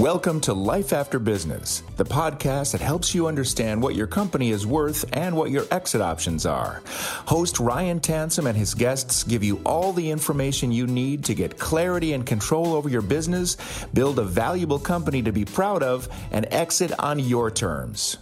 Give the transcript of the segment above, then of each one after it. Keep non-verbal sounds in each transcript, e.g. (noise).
Welcome to Life After Business, the podcast that helps you understand what your company is worth and what your exit options are. Host Ryan Tansom and his guests give you all the information you need to get clarity and control over your business, build a valuable company to be proud of, and exit on your terms.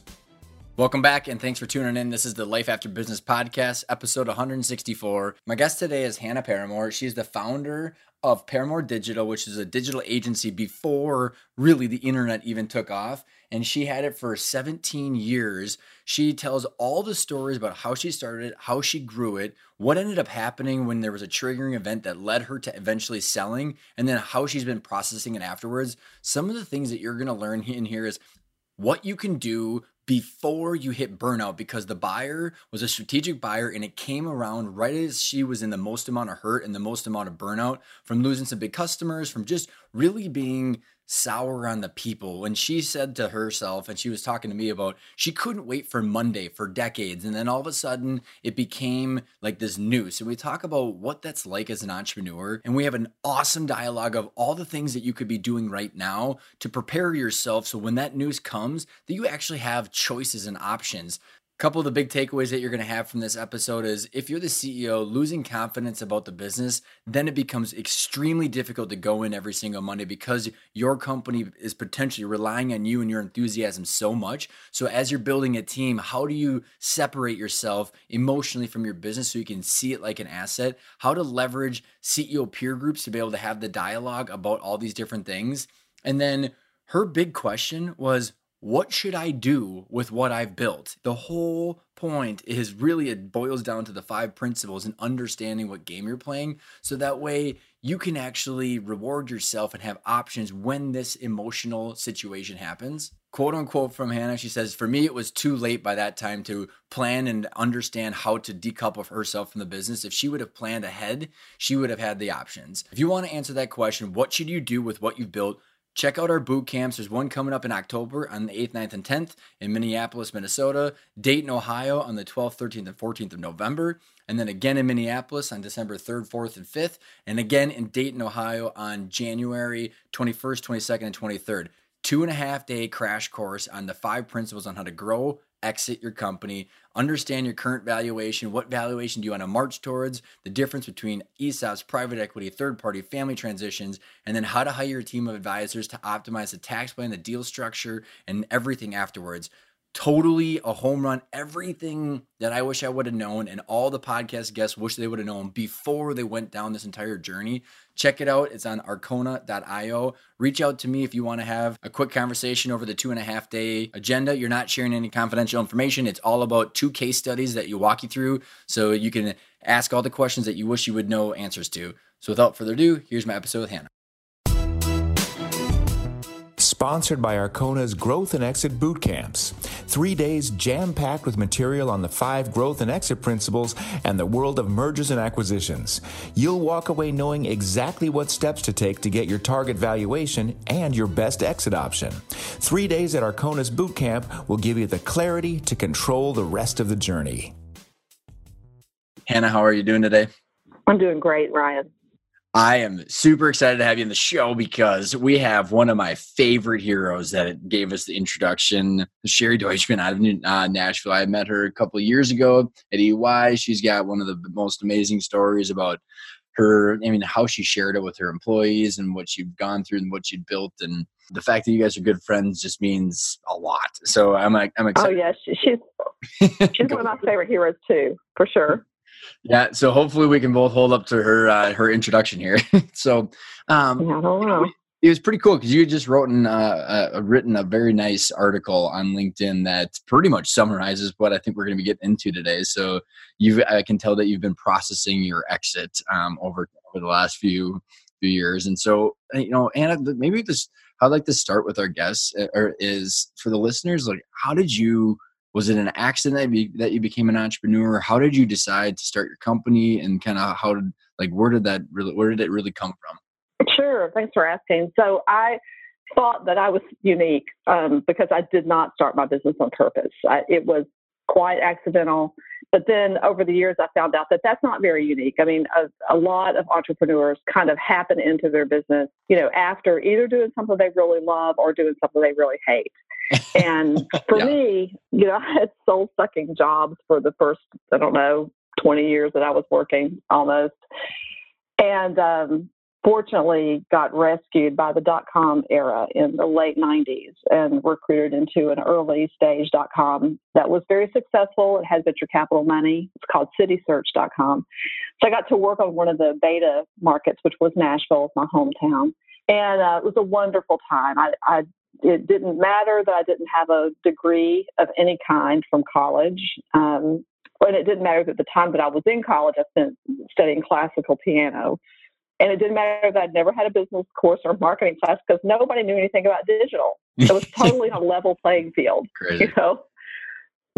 Welcome back and thanks for tuning in. This is the Life After Business podcast, episode 164. My guest today is Hannah Paramore. She's the founder of Paramore Digital, which is a digital agency before really the internet even took off. And she had it for 17 years. She tells all the stories about how she started it, how she grew it, what ended up happening when there was a triggering event that led her to eventually selling, and then how she's been processing it afterwards. Some of the things that you're going to learn in here is what you can do before you hit burnout because the buyer was a strategic buyer and it came around right as she was in the most amount of hurt and the most amount of burnout from losing some big customers, from just really being sour on the people. When she said to herself and she was talking to me about she couldn't wait for Monday for decades. And then all of a sudden it became like this noose. And we talk about what that's like as an entrepreneur. And we have an awesome dialogue of all the things that you could be doing right now to prepare yourself so when that news comes that you actually have choices and options couple of the big takeaways that you're going to have from this episode is if you're the CEO losing confidence about the business, then it becomes extremely difficult to go in every single Monday because your company is potentially relying on you and your enthusiasm so much. So as you're building a team, how do you separate yourself emotionally from your business so you can see it like an asset? How to leverage CEO peer groups to be able to have the dialogue about all these different things? And then her big question was what should I do with what I've built? The whole point is really it boils down to the five principles and understanding what game you're playing. So that way you can actually reward yourself and have options when this emotional situation happens. Quote unquote from Hannah, she says, For me, it was too late by that time to plan and understand how to decouple herself from the business. If she would have planned ahead, she would have had the options. If you want to answer that question, what should you do with what you've built? Check out our boot camps. There's one coming up in October on the 8th, 9th, and 10th in Minneapolis, Minnesota, Dayton, Ohio on the 12th, 13th, and 14th of November, and then again in Minneapolis on December 3rd, 4th, and 5th, and again in Dayton, Ohio on January 21st, 22nd, and 23rd. Two and a half day crash course on the five principles on how to grow, exit your company, understand your current valuation, what valuation do you want to march towards, the difference between ESOPs, private equity, third party, family transitions, and then how to hire a team of advisors to optimize the tax plan, the deal structure, and everything afterwards totally a home run. Everything that I wish I would have known, and all the podcast guests wish they would have known before they went down this entire journey. Check it out. It's on arkona.io. Reach out to me if you want to have a quick conversation over the two and a half day agenda. You're not sharing any confidential information. It's all about two case studies that you walk you through so you can ask all the questions that you wish you would know answers to. So without further ado, here's my episode with Hannah sponsored by Arkona's Growth and Exit Boot Camps. Three days jam packed with material on the five growth and exit principles and the world of mergers and acquisitions. You'll walk away knowing exactly what steps to take to get your target valuation and your best exit option. Three days at Arkona's Boot Camp will give you the clarity to control the rest of the journey. Hannah, how are you doing today? I'm doing great, Ryan. I am super excited to have you in the show because we have one of my favorite heroes that gave us the introduction, Sherry Deutschmann out of uh, Nashville. I met her a couple of years ago at EY. She's got one of the most amazing stories about her, I mean, how she shared it with her employees and what she'd gone through and what she'd built. And the fact that you guys are good friends just means a lot. So I'm, like I'm oh, excited. Oh, yes. She's, she's (laughs) one of my favorite heroes, too, for sure yeah so hopefully we can both hold up to her uh, her introduction here (laughs) so um yeah, know. it was pretty cool because you just wrote in, uh, uh, written a very nice article on LinkedIn that pretty much summarizes what I think we're going to be getting into today. So you, I can tell that you've been processing your exit um, over over the last few few years, and so uh, you know, Hannah, maybe this I'd like to start with our guests, uh, or is for the listeners, like, how did you was it an accident that you, that you became an entrepreneur? How did you decide to start your company and kind of how did like where did that really where did it really come from? Sure thanks for asking. So i thought that i was unique um, because i did not start my business on purpose. I, it was quite accidental but then over the years i found out that that's not very unique. I mean a, a lot of entrepreneurs kind of happen into their business you know after either doing something they really love or doing something they really hate and (laughs) for yeah. me, you know, (laughs) I had soul sucking jobs for the first, I don't know, 20 years that I was working almost. And um, fortunately got rescued by the dot com era in the late 90s and recruited into an early stage dot com that was very successful. It had venture capital money. It's called citysearch.com. So I got to work on one of the beta markets, which was Nashville, my hometown. And uh, it was a wonderful time. I, I it didn't matter that I didn't have a degree of any kind from college. Um, and it didn't matter that the time that I was in college, I spent studying classical piano. And it didn't matter that I'd never had a business course or marketing class because nobody knew anything about digital. It was (laughs) totally a level playing field. Crazy. You know?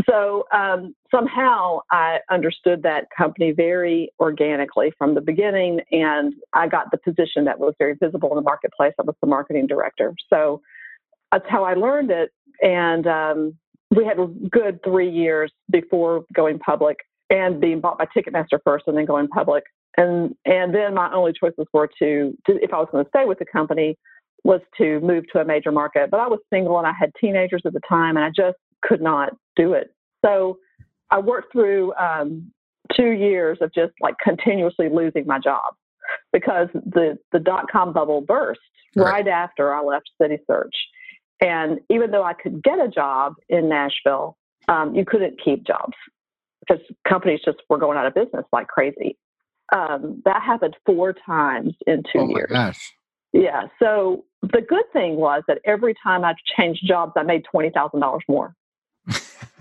So um, somehow I understood that company very organically from the beginning, and I got the position that was very visible in the marketplace. I was the marketing director. So that's how I learned it. And um, we had a good three years before going public and being bought by Ticketmaster first and then going public. And and then my only choices were to, to if I was going to stay with the company was to move to a major market. But I was single and I had teenagers at the time and I just could not do it. So I worked through um, two years of just like continuously losing my job because the the dot com bubble burst right. right after I left City Search. And even though I could get a job in Nashville, um, you couldn't keep jobs because companies just were going out of business like crazy. Um, that happened four times in two oh years. Gosh. Yeah. So the good thing was that every time I changed jobs, I made twenty thousand dollars more.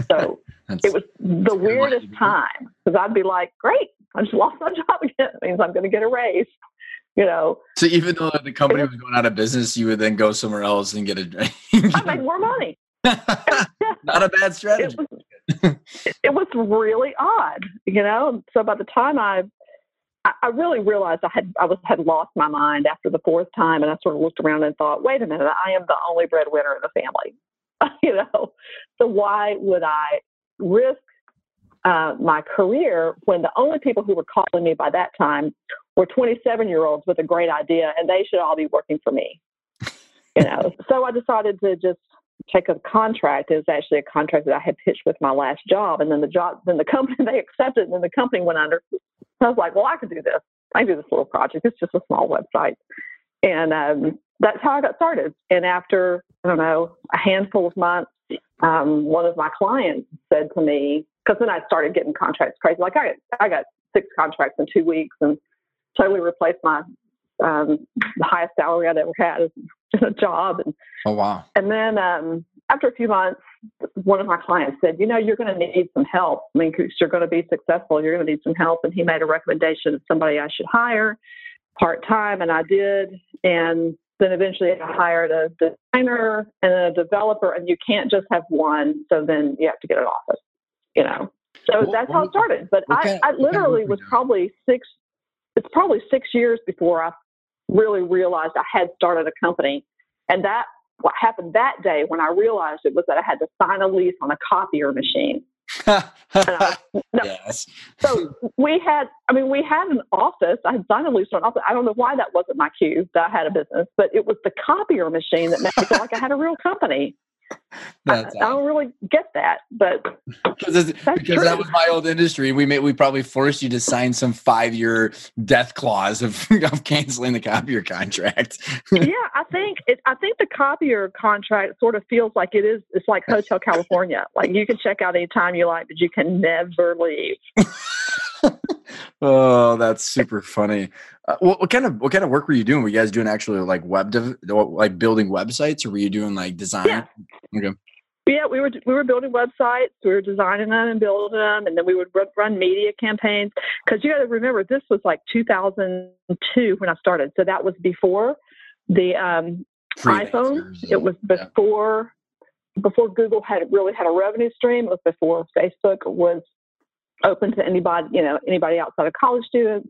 So (laughs) it was the weirdest time because I'd be like, "Great, I just lost my (laughs) job again. It means I'm going to get a raise." You know. So even though the company was going out of business, you would then go somewhere else and get a. I made more money. (laughs) Not a bad strategy. It was, it was really odd, you know. So by the time I, I really realized I had I was had lost my mind after the fourth time, and I sort of looked around and thought, wait a minute, I am the only breadwinner in the family, (laughs) you know. So why would I risk uh, my career when the only people who were calling me by that time were 27 year olds with a great idea and they should all be working for me. You know (laughs) so i decided to just take a contract. It was actually a contract that i had pitched with my last job and then the job then the company (laughs) they accepted and then the company went under. I was like well i could do this. I can do this little project. It's just a small website. And um, that's how i got started. And after i don't know a handful of months um, one of my clients said to me because then I started getting contracts crazy. Like I, I got six contracts in two weeks and totally replaced my um, the highest salary I'd ever had in (laughs) a job. And, oh wow! And then um, after a few months, one of my clients said, "You know, you're going to need some help. I mean, because you're going to be successful, you're going to need some help." And he made a recommendation of somebody I should hire part time, and I did. And then eventually I hired a designer and a developer, and you can't just have one. So then you have to get an office you know. So what, that's how it started. But I, I literally was probably six, it's probably six years before I really realized I had started a company. And that, what happened that day when I realized it was that I had to sign a lease on a copier machine. I, (laughs) (laughs) no. yes. So we had, I mean, we had an office. I had signed a lease on an office. I don't know why that wasn't my cue that I had a business, but it was the copier machine that made me feel like I had a real company. (laughs) That's I, I don't really get that, but because, because that was my old industry. We may we probably forced you to sign some five year death clause of, (laughs) of canceling the copier contract. (laughs) yeah, I think it, I think the copier contract sort of feels like it is. It's like Hotel California. Like you can check out anytime you like, but you can never leave. Oh, that's super funny. Uh, what, what kind of what kind of work were you doing? Were you guys doing actually like web dev, like building websites, or were you doing like design? Yeah. Okay. Yeah, we were we were building websites, we were designing them and building them, and then we would run, media campaigns. Because you got to remember, this was like 2002 when I started, so that was before the um, iPhone. It was yeah. before before Google had really had a revenue stream. It was before Facebook was open to anybody, you know, anybody outside of college students.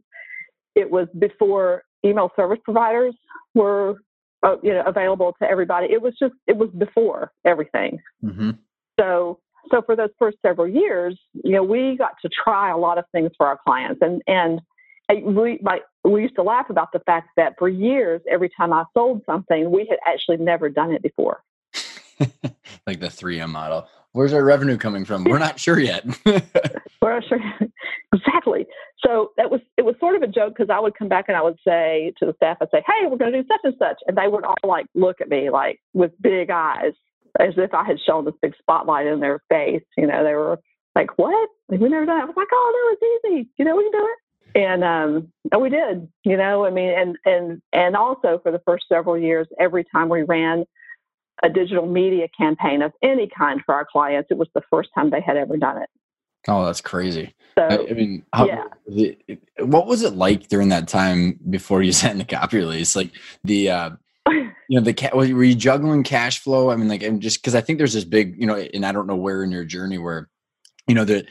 It was before email service providers were, uh, you know, available to everybody. It was just it was before everything. Mhm. So so for those first several years, you know, we got to try a lot of things for our clients, and and we like we used to laugh about the fact that for years, every time I sold something, we had actually never done it before. (laughs) like the 3M model. Where's our revenue coming from? We're not sure yet. (laughs) We're not sure (laughs) exactly. So that was it was sort of a joke because I would come back and I would say to the staff, I'd say, "Hey, we're going to do such and such," and they would all like look at me like with big eyes, as if I had shown this big spotlight in their face. You know, they were like, "What? Like, we never done." It. I was like, "Oh, no, it's easy. You know, we can do it." And um, and we did. You know, I mean, and and and also for the first several years, every time we ran a digital media campaign of any kind for our clients, it was the first time they had ever done it. oh, that's crazy. So I, I mean, how, yeah. the, what was it like during that time before you (laughs) sent the copy release? Like the, uh, you know, the ca- were you juggling cash flow? I mean, like, and just because I think there's this big, you know, and I don't know where in your journey where, you know, the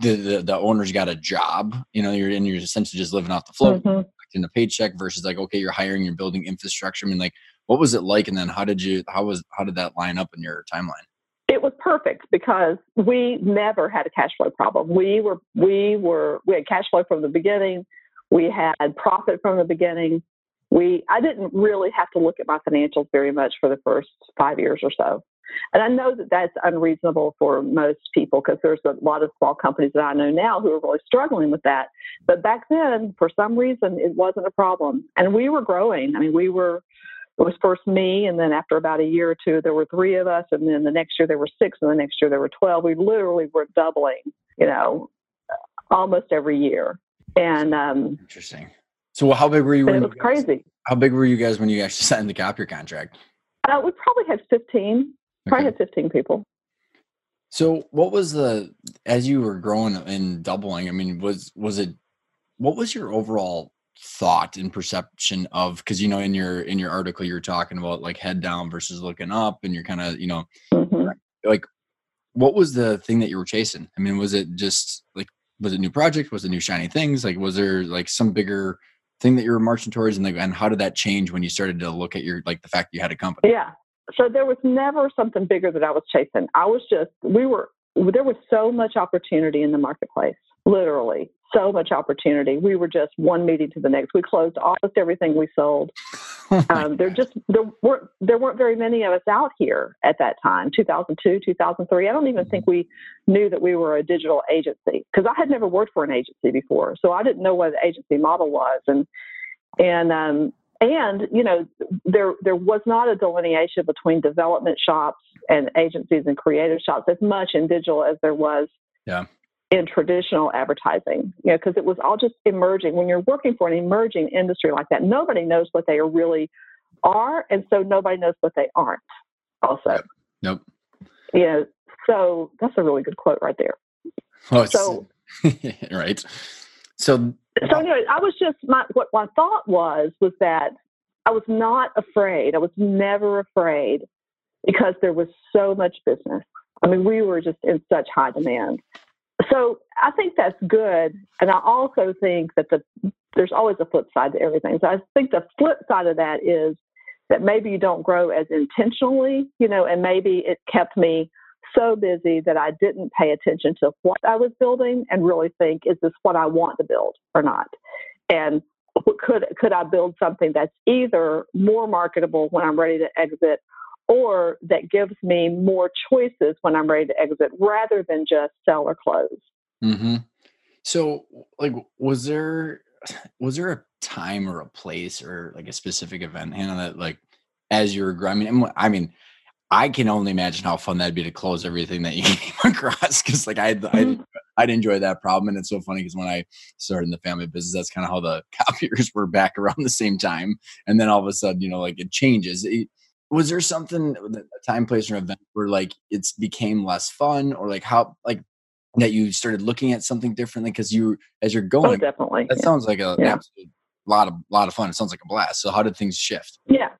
the the, the owner's got a job, you know, you're and you're essentially just living off the float Mhm. in the paycheck versus like, okay, you're hiring, you're building infrastructure. I mean, like, what was it like? And then how did you, how was, how did that line up in your timeline? it was perfect because we never had a cash flow problem. We were we were we had cash flow from the beginning. We had profit from the beginning. We I didn't really have to look at my financials very much for the first five years or so. And I know that that's unreasonable for most people because there's a lot of small companies that I know now who are really struggling with that. But back then, for some reason, it wasn't a problem. And we were growing. I mean, we were it was first me, and then after about a year or two, there were three of us, and then the next year there were six, and the next year there were 12. We literally were doubling, you know, almost every year. And um, Interesting. So how big were you? when it you was guys- crazy. How big were you guys when you actually (laughs) signed the copier contract? Uh, we probably had 15, probably Okay. had 15 people. So what was the as you were growing and doubling? I mean, was was it what was your overall thought and perception of because you know in your in your article you're talking about like head down versus looking up and you're kind of you know hmm like what was the thing that you were chasing? I mean, was it just like was it new project? Was it new shiny things? Like was there like some bigger thing that you were marching towards and like and how did that change when you started to look at your like the fact you had a company? Yeah. So there was never something bigger that I was chasing. I was just, we were, there was so much opportunity in the marketplace, literally so much opportunity. We were just one meeting to the next. We closed almost everything we sold. (laughs) Um, there just there weren't there weren't very many of us out here at that time, 2002, 2003. I don't even think we knew that we were a digital agency because I had never worked for an agency before, so I didn't know what the agency model was, and and um, and you know there there was not a delineation between development shops and agencies and creative shops as much in digital as there was Yeah. in traditional advertising you know because it was all just emerging when you're working for an emerging industry like that nobody knows what they really are and so nobody knows what they aren't also Nope. you know so that's a really good quote right there Oh, it's- So- (laughs) right. So so anyway, I was just my what my thought was was that I was not afraid. I was never afraid because there was so much business. I mean, we were just in such high demand. So I think that's good, and I also think that the there's always a flip side to everything. So I think the flip side of that is that maybe you don't grow as intentionally, you know, and maybe it kept me so busy that I didn't pay attention to what I was building and really think, is this what I want to build or not? And could could I build something that's either more marketable when I'm ready to exit or that gives me more choices when I'm ready to exit rather than just sell or close. Mm-hmm. So, like, was there was there a time or a place or like a specific event, Hannah, that like as you were growing? I mean, I mean, I can only imagine how fun that'd be to close everything that you (laughs) came across because, like, I I mm-hmm. I'd enjoy that problem, and it's so funny because when I started in the family business, that's kind of how the (laughs) copiers were back around the same time, and then all of a sudden, you know, like it changes. It, was there something a time place or event where like it's became less fun or like how like that you started looking at something differently because you as you're oh, going oh, definitely that yeah. sounds like a yeah. lot of lot of fun it sounds like a blast so how did things shift yeah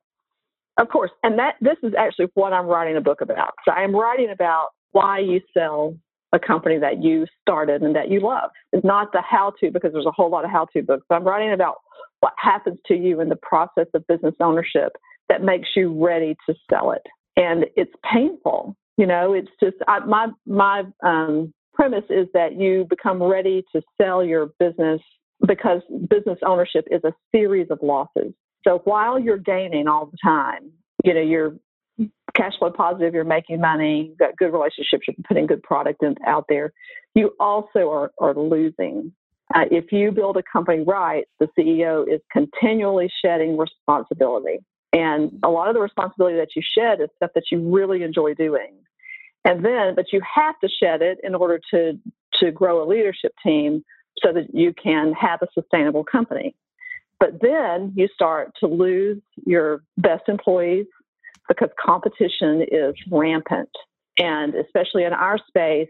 of course and that this is actually what i'm writing a book about so i'm writing about why you sell a company that you started and that you love it's not the how to because there's a whole lot of how to books i'm writing about what happens to you in the process of business ownership that makes you ready to sell it. And it's painful. You know, it's just I, my my um, premise is that you become ready to sell your business because business ownership is a series of losses. So while you're gaining all the time, you know, you're cash flow positive, you're making money, you've got good relationships, you're putting good product in, out there, you also are, are losing. Uh, if you build a company right, the CEO is continually shedding responsibility. And a lot of the responsibility that you shed is stuff that you really enjoy doing. And then, but you have to shed it in order to, to grow a leadership team so that you can have a sustainable company. But then you start to lose your best employees because competition is rampant. And especially in our space,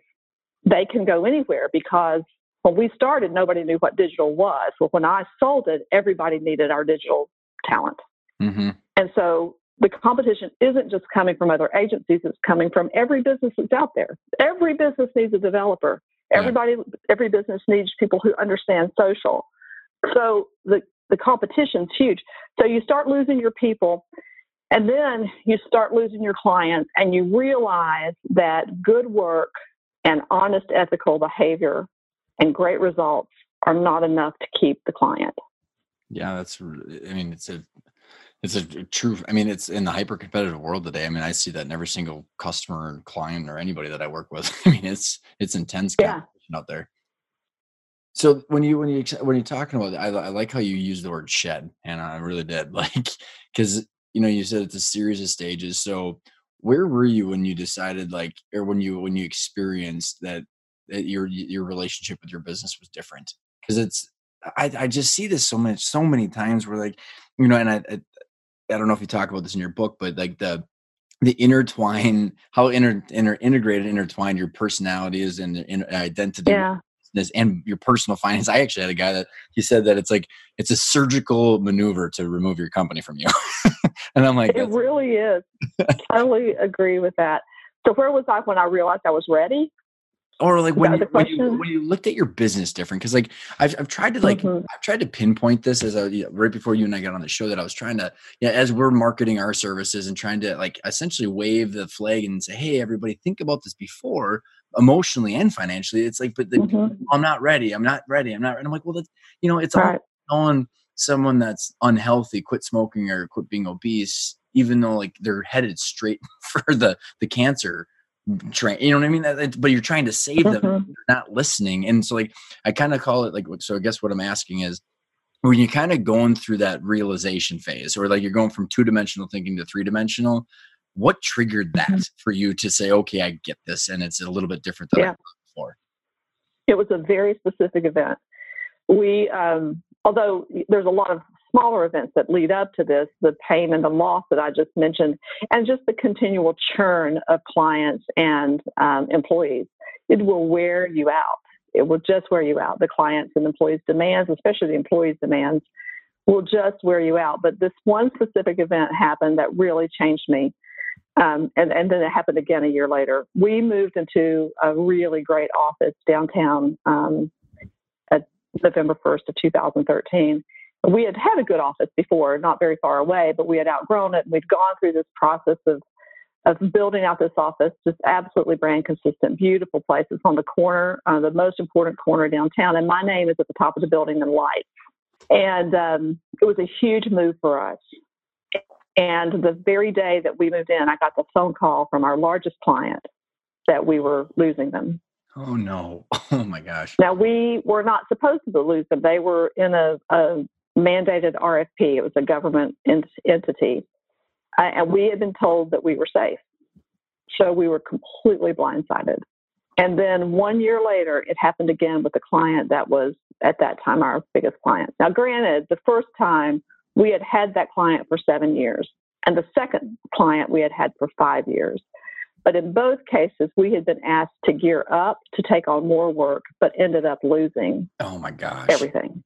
they can go anywhere because when we started, nobody knew what digital was. Well, when I sold it, everybody needed our digital talent. Mm-hmm. And so the competition isn't just coming from other agencies, it's coming from every business that's out there. Every business needs a developer. Everybody, yeah. every business needs people who understand social. So the, the competition's huge. So you start losing your people, and then you start losing your clients, and you realize that good work and honest ethical behavior and great results are not enough to keep the client. Yeah, that's, I mean, it's a, it's a true. I mean, it's in the hyper competitive world today. I mean, I see that in every single customer and client or anybody that I work with. (laughs) I mean, it's it's intense competition yeah. out there. So when you when you when you're talking about it, I, I like how you use the word shed, and I really did (laughs) like because you know you said it's a series of stages. So where were you when you decided like, or when you when you experienced that that your your relationship with your business was different? Because it's I, I just see this so much so many times where like you know and I, I I don't know if you talk about this in your book, but like the the intertwine, how inter, inter integrated, intertwined your personality is and in, uh, identity. Yeah. And your personal (laughs) finance. I actually had a guy that he said that it's like it's a surgical maneuver to remove your company from you. (laughs) and I'm like, it really is. I totally agree with that. So where was I when I realized I was ready? or like when you, when you, when you looked at your business different because like I've, I've tried to like mm-hmm. I've tried to pinpoint this as you know, right before you and I got on the show that I was trying to yeah as we're marketing our services and trying to like essentially wave the flag and say hey everybody think about this before emotionally and financially it's like but the, mm-hmm. I'm not ready I'm not ready I'm not and I'm like well that's you know it's right. on someone that's unhealthy quit smoking or quit being obese even though like they're headed straight (laughs) for the the cancer train you know what i mean but you're trying to save them mm-hmm. not listening and so like i kind of call it like so i guess what i'm asking is when you're kind of going through that realization phase or like you're going from two dimensional thinking to three dimensional what triggered that mm-hmm. for you to say okay i get this and it's a little bit different than yeah. before it was a very specific event we um although there's a lot of smaller events that lead up to this, the pain and the loss that I just mentioned, and just the continual churn of clients and um, employees. It will wear you out. It will just wear you out. The clients and employees' demands, especially the employees' demands, will just wear you out. But this one specific event happened that really changed me. Um, and, and then it happened again a year later. We moved into a really great office downtown um, at November 1st of 2013 we had had a good office before, not very far away, but we had outgrown it. And we'd gone through this process of of building out this office, just absolutely brand consistent, beautiful place. It's on the corner, uh, the most important corner downtown, and my name is at the top of the building in lights. And um, it was a huge move for us. And the very day that we moved in, I got the phone call from our largest client that we were losing them. Oh no! (laughs) Oh my gosh! Now we were not supposed to lose them. They were in a, a mandated RFP. It was a government ent- entity, uh, and we had been told that we were safe. So we were completely blindsided. And then one year later, it happened again with a client that was at that time our biggest client. Now, granted, the first time we had had that client for seven years, and the second client we had had for five years. But in both cases, we had been asked to gear up to take on more work, but ended up losing. Oh my gosh! Everything.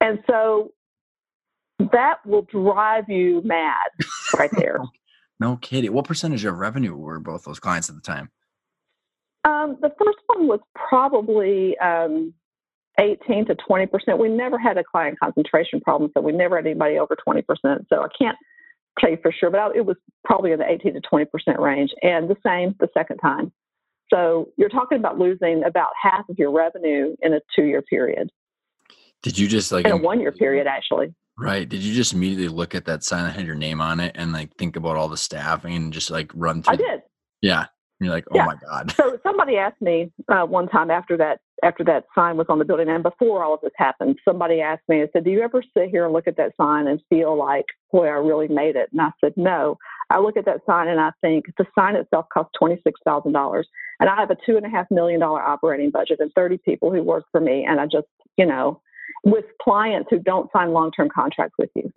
And so that will drive you mad (laughs) right there. no kidding. What percentage of revenue were both those clients at the time? Um, the first one was probably um, 18 to 20 percent. We never had a client concentration problem, so we never had anybody over 20 percent. So I can't tell you for sure, but it was probably in the 18 to 20 percent range. And the same the second time. So you're talking about losing about half of your revenue in a two-year period. Did you just like in a one-year period, actually? Right. Did you just immediately look at that sign that had your name on it and like think about all the staffing and just like run through? I did. Yeah. And you're like, oh yeah. my god. So somebody asked me uh, one time after that after that sign was on the building and before all of this happened, somebody asked me, I said, Do you ever sit here and look at that sign and feel like, boy, I really made it? And I said, No. I look at that sign and I think the sign itself cost twenty six thousand dollars. And I have a two and a half million dollar operating budget and thirty people who work for me and I just, you know, with clients who don't sign long term contracts with you.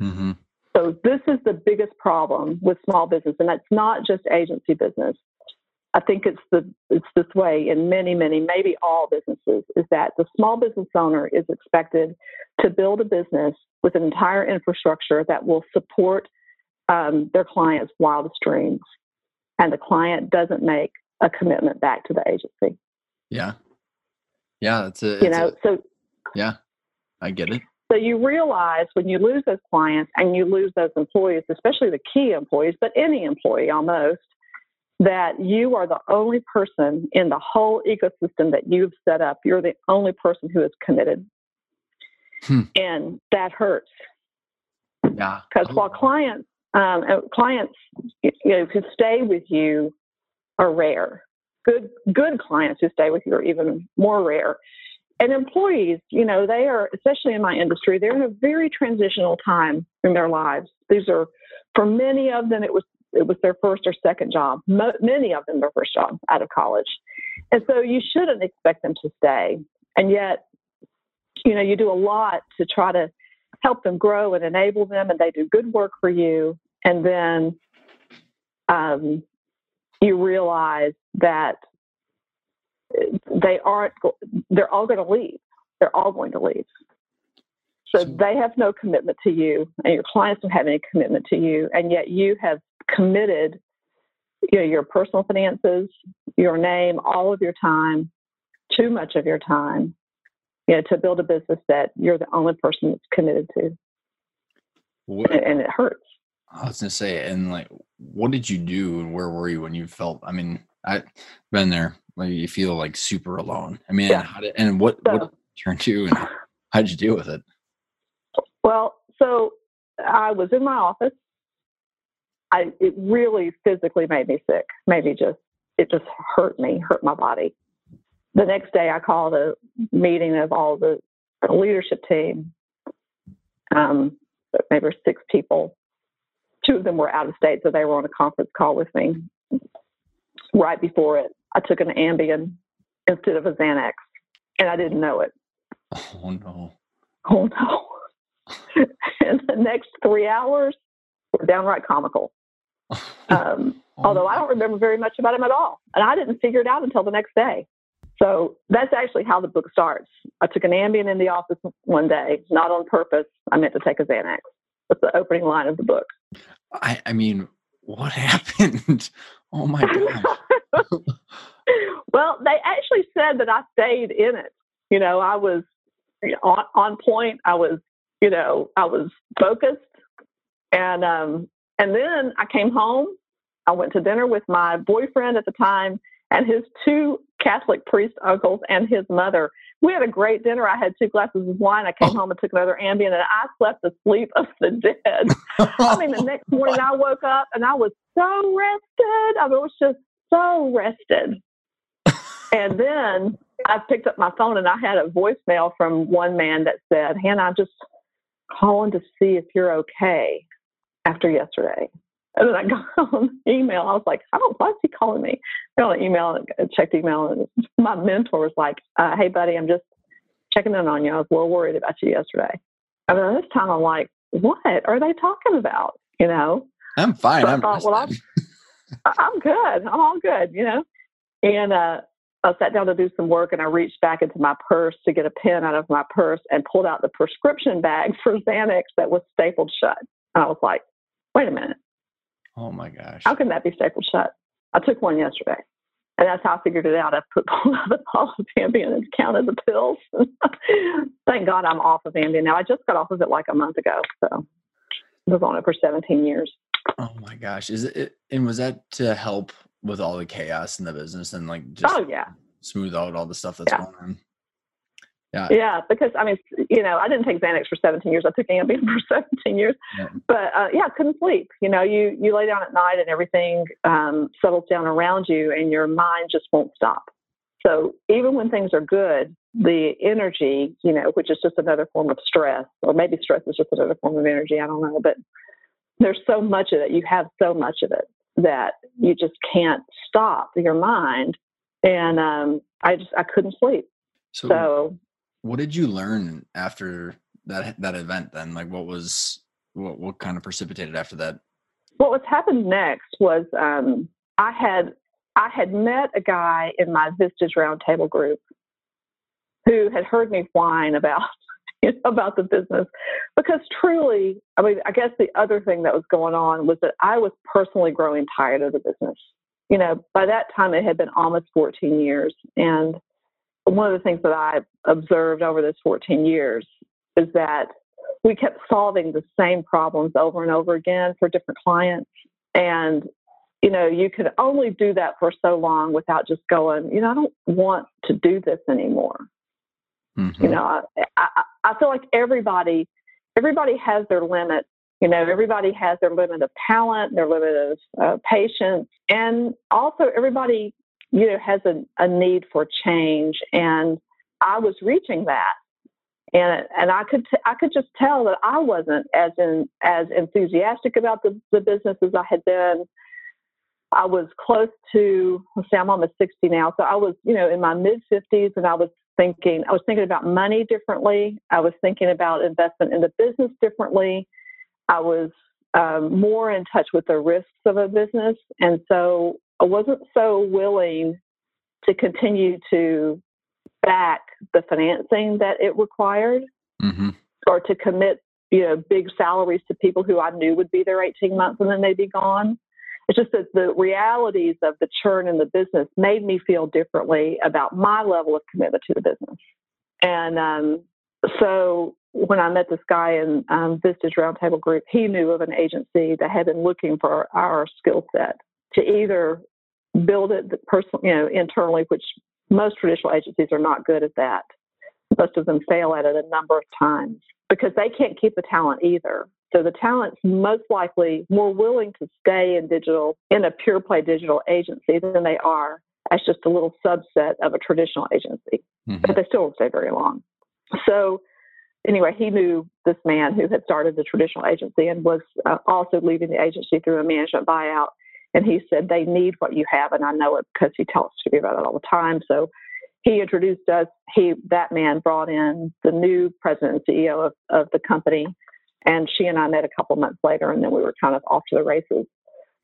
Mm-hmm. So this is the biggest problem with small business, and that's not just agency business. I think it's the it's this way in many, many, maybe all businesses, is that the small business owner is expected to build a business with an entire infrastructure that will support um, their clients' wildest dreams, and the client doesn't make a commitment back to the agency. Yeah, yeah, that's a you know a, so yeah, I get it. So you realize when you lose those clients and you lose those employees, especially the key employees, but any employee almost, that you are the only person in the whole ecosystem that you've set up. You're the only person who is committed. Hmm. And that hurts. Yeah. Because oh. while clients, um, uh, clients, you know, who stay with you are rare. Good, good clients who stay with you are even more rare and employees, you know, they are, especially in my industry, they're in a very transitional time in their lives. These are, for many of them, it was it was their first or second job. Mo- many of them their first job out of college, and so you shouldn't expect them to stay. And yet, you know, you do a lot to try to help them grow and enable them, and they do good work for you. And then um, you realize that they aren't they're all going to leave they're all going to leave so they have no commitment to you and your clients don't have any commitment to you and yet you have committed you know, your personal finances your name all of your time too much of your time you know to build a business that you're the only person that's committed to what, and, and it hurts i was to say and like what did you do and where were you when you felt i mean i've been there like you feel like super alone. I mean, yeah. how did, and what so, what turn to and how did you deal with it? Well, so I was in my office. I it really physically made me sick. Maybe just it just hurt me, hurt my body. The next day, I called a meeting of all the, the leadership team. Um, maybe six people. Two of them were out of state, so they were on a conference call with me right before it. I took an Ambien instead of a Xanax, and I didn't know it. Oh no! Oh no! (laughs) and the next three hours were downright comical. (laughs) Um, although I don't remember very much about him at all, and I didn't figure it out until the next day. So that's actually how the book starts. I took an Ambien in the office one day, not on purpose. I meant to take a Xanax. That's the opening line of the book. I, I mean, what (laughs) happened? Oh my gosh. (laughs) well, they actually said that I stayed in it. You know, I was on, on point. I was, you know, I was focused and, um, And then I came home. I went to dinner with my boyfriend at the time and his two Catholic priest uncles and his mother. We had a great dinner. I had two glasses of wine. I came oh. home and took another Ambien, and I slept the sleep of the dead. (laughs) I mean, the next morning I woke up and I was so rested. I was just so rested. (laughs) and then I picked up my phone and I had a voicemail from one man that said, Hannah, I'm just calling to see if you're okay after yesterday. And then I (laughs) got on email. I was like, oh, why is he calling me? I got an email and checked email, and (laughs) my mentor was like, uh, hey, buddy, I'm just checking in on you. I was a little worried about you yesterday. And then this time I'm like, what are they talking about? You know? I'm fine. So I'm thought, well, I'm, (laughs) I'm good. I'm all good, you know? And uh, I sat down to do some work and I reached back into my purse to get a pen out of my purse and pulled out the prescription bag for Xanax that was stapled shut. And I was like, wait a minute. Oh my gosh. How can that be stapled shut? I took one yesterday. And that's how I figured it out. I put (laughs) a bottle of Ambien and counted the pills. (laughs) Thank God I'm off of Ambien now. I just got off of it like a month ago. So I was on it for 17 years. Oh my gosh. Is it and was that to help with all the chaos in the business and like just oh yeah smooth out all the stuff that's yeah. going on? Yeah. Yeah, because I mean, you know, I didn't take Xanax for 17 years. I took Ambien (laughs) for 17 years, yeah. but uh, yeah, I couldn't sleep. You know, you you lay down at night and everything um, settles down around you, and your mind just won't stop. So even when things are good, the energy, you know, which is just another form of stress, or maybe stress is just another form of energy. I don't know, but there's so much of it. You have so much of it that you just can't stop your mind. And um, I just I couldn't sleep. So, so what did you learn after that that event then? Like what was what what kind of precipitated after that? What was happened next was um, I had I had met a guy in my Vistage Roundtable group who had heard me whine about (laughs) you know, about the business because truly, I mean, I guess the other thing that was going on was that I was personally growing tired of the business. You know, by that time it had been almost 14 years, and one of the things that I observed over those 14 years is that we kept solving the same problems over and over again for different clients. And, you know, you could only do that for so long without just going, you know, I don't want to do this anymore. Mm-hmm. You know, I, I, I feel like everybody, everybody has their limits. You know, everybody has their limit of talent, their limit of uh, patience, and also everybody you know, has a, a need for change. And I was reaching that. And, and I could t- I could just tell that I wasn't as in, as enthusiastic about the, the business as I had been. I was close to say I'm almost 60 now, so I was you know in my mid 50s, and I was thinking I was thinking about money differently. I was thinking about investment in the business differently. I was um, more in touch with the risks of a business, and so I wasn't so willing to continue to back the financing that it required mm-hmm. or to commit you know big salaries to people who I knew would be there 18 months and then they'd be gone. It's just that the realities of the churn in the business made me feel differently about my level of commitment to the business. And um, so when I met this guy in um, Vistage Roundtable Group, he knew of an agency that had been looking for our skill set to either build it personally, you know, internally, which most traditional agencies are not good at that. Most of them fail at it a number of times because they can't keep the talent either. So the talent's most likely more willing to stay in digital, in a pure play digital agency than they are as just a little subset of a traditional agency. Mm-hmm. But they still won't stay very long. So anyway, he knew this man who had started the traditional agency and was uh, also leaving the agency through a management buyout. And he said, they need what you have. And I know it because he tells me about it all the time. So he introduced us. He, that man brought in the new president and CEO of, of the company. And she and I met a couple months later, and then we were kind of off to the races.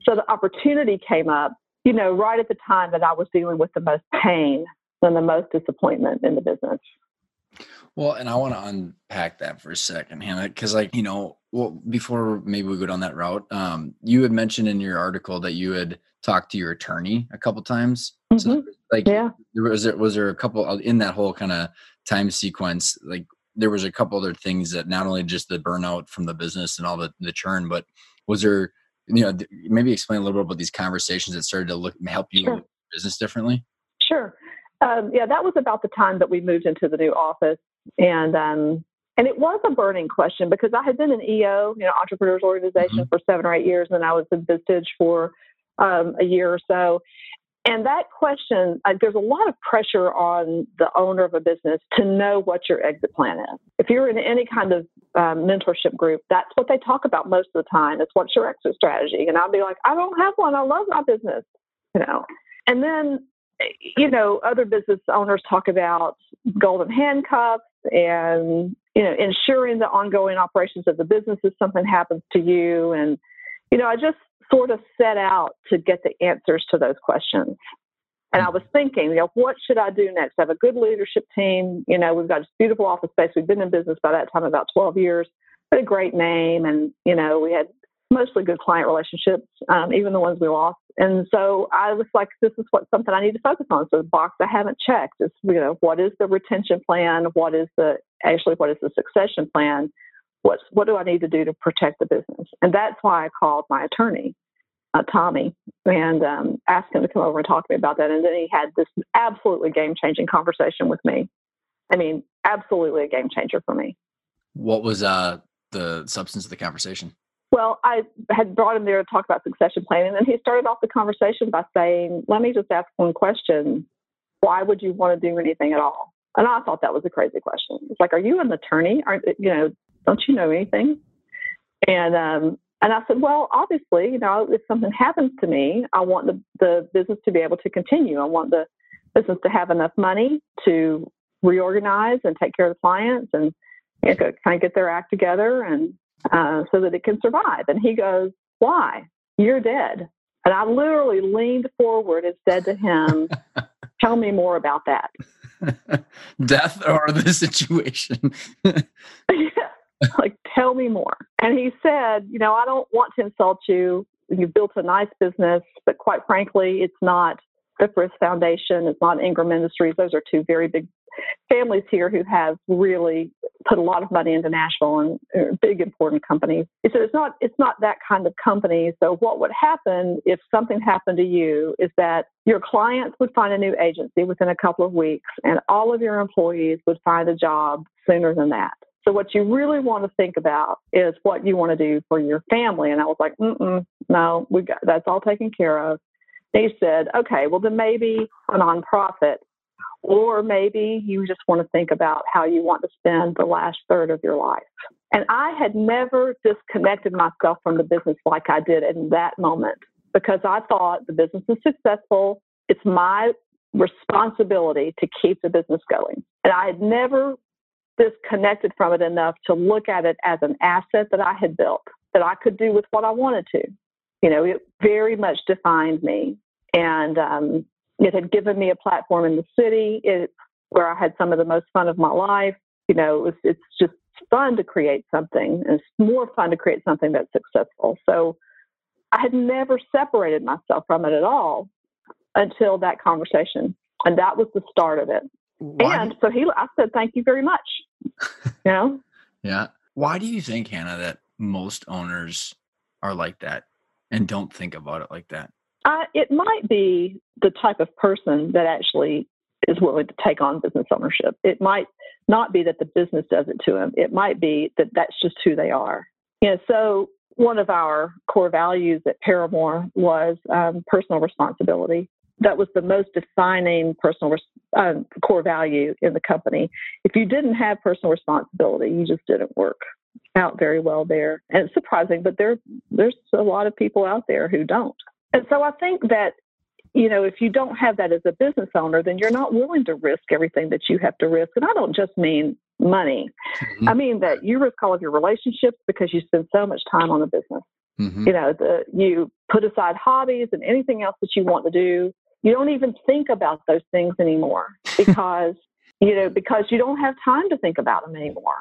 So the opportunity came up, you know, right at the time that I was dealing with the most pain and the most disappointment in the business. Well, and I want to unpack that for a second, Hannah, because like you know, well, before maybe we go down that route, um, you had mentioned in your article that you had talked to your attorney a couple times. Mm-hmm. So, like, yeah, there was there was there a couple in that whole kind of time sequence, like there was a couple other things that not only just the burnout from the business and all the the churn, but was there you know, maybe explain a little bit about these conversations that started to look help you sure. business differently. Sure. Um, yeah, that was about the time that we moved into the new office, and um, and it was a burning question because I had been an EO, you know, Entrepreneurs Organization, mm-hmm. for seven or eight years, and I was in Vistage for um, a year or so. And that question, uh, there's a lot of pressure on the owner of a business to know what your exit plan is. If you're in any kind of um, mentorship group, that's what they talk about most of the time. It's what's your exit strategy? And I'll be like, I don't have one. I love my business, you know. And then, you know, other business owners talk about golden handcuffs and you know ensuring the ongoing operations of the business if something happens to you. And you know i just sort of set out to get the answers to those questions. And i was thinking you know what should i do next? I have a good leadership team. You know we've got this beautiful office space. We've been in business by that time about 12 years. Had a great name. And you know we had mostly good client relationships, um, even the ones we lost. And so I was like, this is what something I need to focus on. So the box I haven't checked is, you know, what is the retention plan? What is the actually what is the succession plan? What's what do I need to do to protect the business? And that's why I called my attorney, uh, Tommy, and um, asked him to come over and talk to me about that. And then he had this absolutely game changing conversation with me. I mean, absolutely a game changer for me. What was uh, the substance of the conversation? Well, I had brought him there to talk about succession planning, and he started off the conversation by saying, "Let me just ask one question: Why would you want to do anything at all?" And I thought that was a crazy question. It's like, "Are you an attorney? Aren't you know? Don't you know anything?" And um, and I said, "Well, obviously, you know, if something happens to me, I want the the business to be able to continue. I want the business to have enough money to reorganize and take care of the clients and you know, kind of get their act together and uh, so that it can survive. And he goes, Why? You're dead. And I literally leaned forward and said to him, (laughs) Tell me more about that. (laughs) Death or the situation? (laughs) like, tell me more. And he said, You know, I don't want to insult you. You've built a nice business, but quite frankly, it's not the Frist Foundation, it's not Ingram Industries. Those are two very big families here who have really put a lot of money into Nashville and big important companies. So it's not it's not that kind of company. So what would happen if something happened to you is that your clients would find a new agency within a couple of weeks, and all of your employees would find a job sooner than that. So what you really want to think about is what you want to do for your family. And I was like, mm no, we got that's all taken care of. They said, okay, well then maybe a nonprofit or maybe you just want to think about how you want to spend the last third of your life. And I had never disconnected myself from the business like I did in that moment because I thought the business is successful. It's my responsibility to keep the business going. And I had never disconnected from it enough to look at it as an asset that I had built that I could do with what I wanted to. You know, it very much defined me. And um, it had given me a platform in the city it, where I had some of the most fun of my life. You know, it was, it's just fun to create something. And it's more fun to create something that's successful. So I had never separated myself from it at all until that conversation. And that was the start of it. Why and so he, I said, thank you very much. (laughs) you know? Yeah. Why do you think, Hannah, that most owners are like that and don't think about it like that? Uh, it might be the type of person that actually is willing to take on business ownership. It might not be that the business does it to them. It might be that that's just who they are. You know, so one of our core values at Paramore was um, personal responsibility. That was the most defining personal res- um, core value in the company. If you didn't have personal responsibility, you just didn't work out very well there. And it's surprising, but there there's a lot of people out there who don't. And so I think that, you know, if you don't have that as a business owner, then you're not willing to risk everything that you have to risk. And I don't just mean money. Mm-hmm. I mean that you risk all of your relationships because you spend so much time on the business. Mm-hmm. You know, the, you put aside hobbies and anything else that you want to do. You don't even think about those things anymore (laughs) because, you know, because you don't have time to think about them anymore.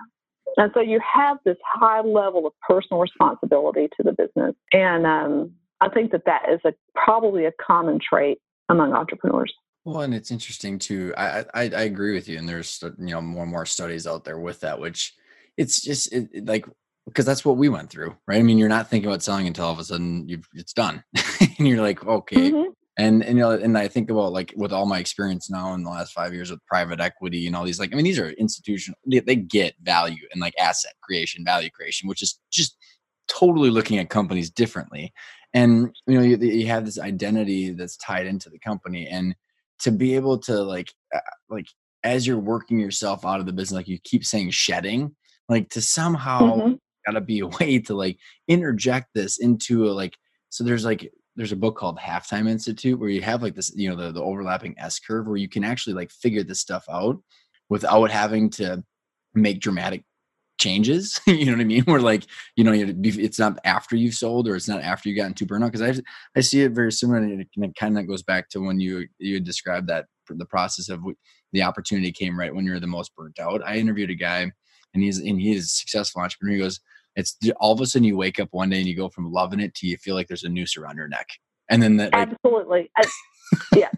And so you have this high level of personal responsibility to the business. And um, I think that that is a probably a common trait among entrepreneurs. Well, and it's interesting too. I, I I agree with you, and there's you know more and more studies out there with that, which it's just it, like because that's what we went through, right? I mean, you're not thinking about selling until all of a sudden you've it's done, (laughs) and you're like, okay. Mm-hmm. And and you know, and I think about like with all my experience now in the last five years with private equity and all these, like, I mean, these are institutional. They, they get value and like asset creation, value creation, which is just totally looking at companies differently. And you know, you, you have this identity that's tied into the company, and to be able to like uh, like as you're working yourself out of the business, like you keep saying shedding, like to somehow mm-hmm. gotta be a (laughs) way to like interject this into a like so there's like there's a book called Halftime Institute where you have like this, you know, the, the overlapping S curve where you can actually like figure this stuff out without having to make dramatic changes. (laughs) you know what I mean? Where like, you know, it's not after you've sold or it's not after you got into burnout. Cause I, I see it very similar. And it kind of goes back to when you, you described that the process of the opportunity came right when you're the most burnt out. I interviewed a guy and he's, and he is a successful entrepreneur. He goes, it's all of a sudden you wake up one day and you go from loving it to you feel like there's a noose around your neck. And then that like, absolutely. I, (laughs) yeah.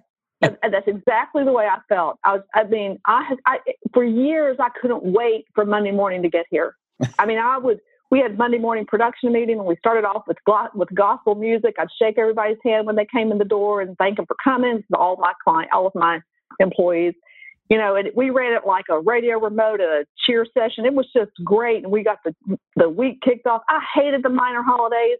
That's exactly the way I felt. I was, I mean, I had, I, for years, I couldn't wait for Monday morning to get here. I mean, I would, we had Monday morning production meeting and we started off with, with gospel music. I'd shake everybody's hand when they came in the door and thank them for coming. All my client, all of my employees you know, and we ran it like a radio remote, a cheer session. It was just great, and we got the the week kicked off. I hated the minor holidays.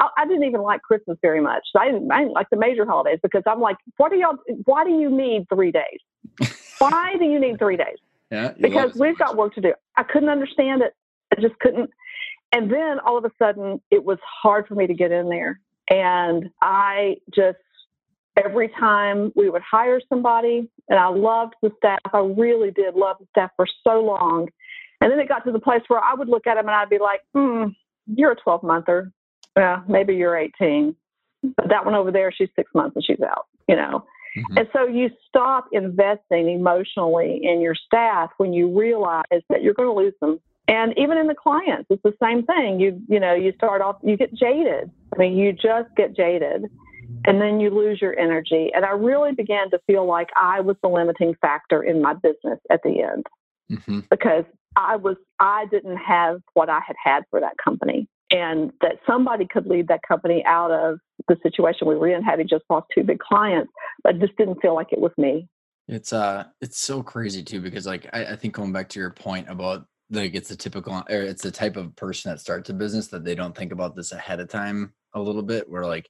I, I didn't even like Christmas very much. I didn't, I didn't like the major holidays because I'm like, what do y'all? Why do you need three days? (laughs) why do you need three days? Yeah, because we've got work to do. I couldn't understand it. I just couldn't. And then all of a sudden, it was hard for me to get in there, and I just every time we would hire somebody, and I loved the staff. I really did love the staff for so long. And then it got to the place where I would look at them and I'd be like, hmm, you're a 12 monther. Yeah, maybe you're 18. But that one over there, she's six months and she's out, you know. Mm-hmm. And so you stop investing emotionally in your staff when you realize that you're going to lose them. And even in the clients, it's the same thing. You you know, you start off, you get jaded. I mean, you just get jaded and then you lose your energy. And I really began to feel like I was the limiting factor in my business at the end mm-hmm. because I was I didn't have what I had had for that company, and that somebody could lead that company out of the situation we were in, having just lost two big clients, but just didn't feel like it was me. It's uh, it's so crazy too because like I, I think going back to your point about like it's a typical or it's the type of person that starts a business that they don't think about this ahead of time a little bit where like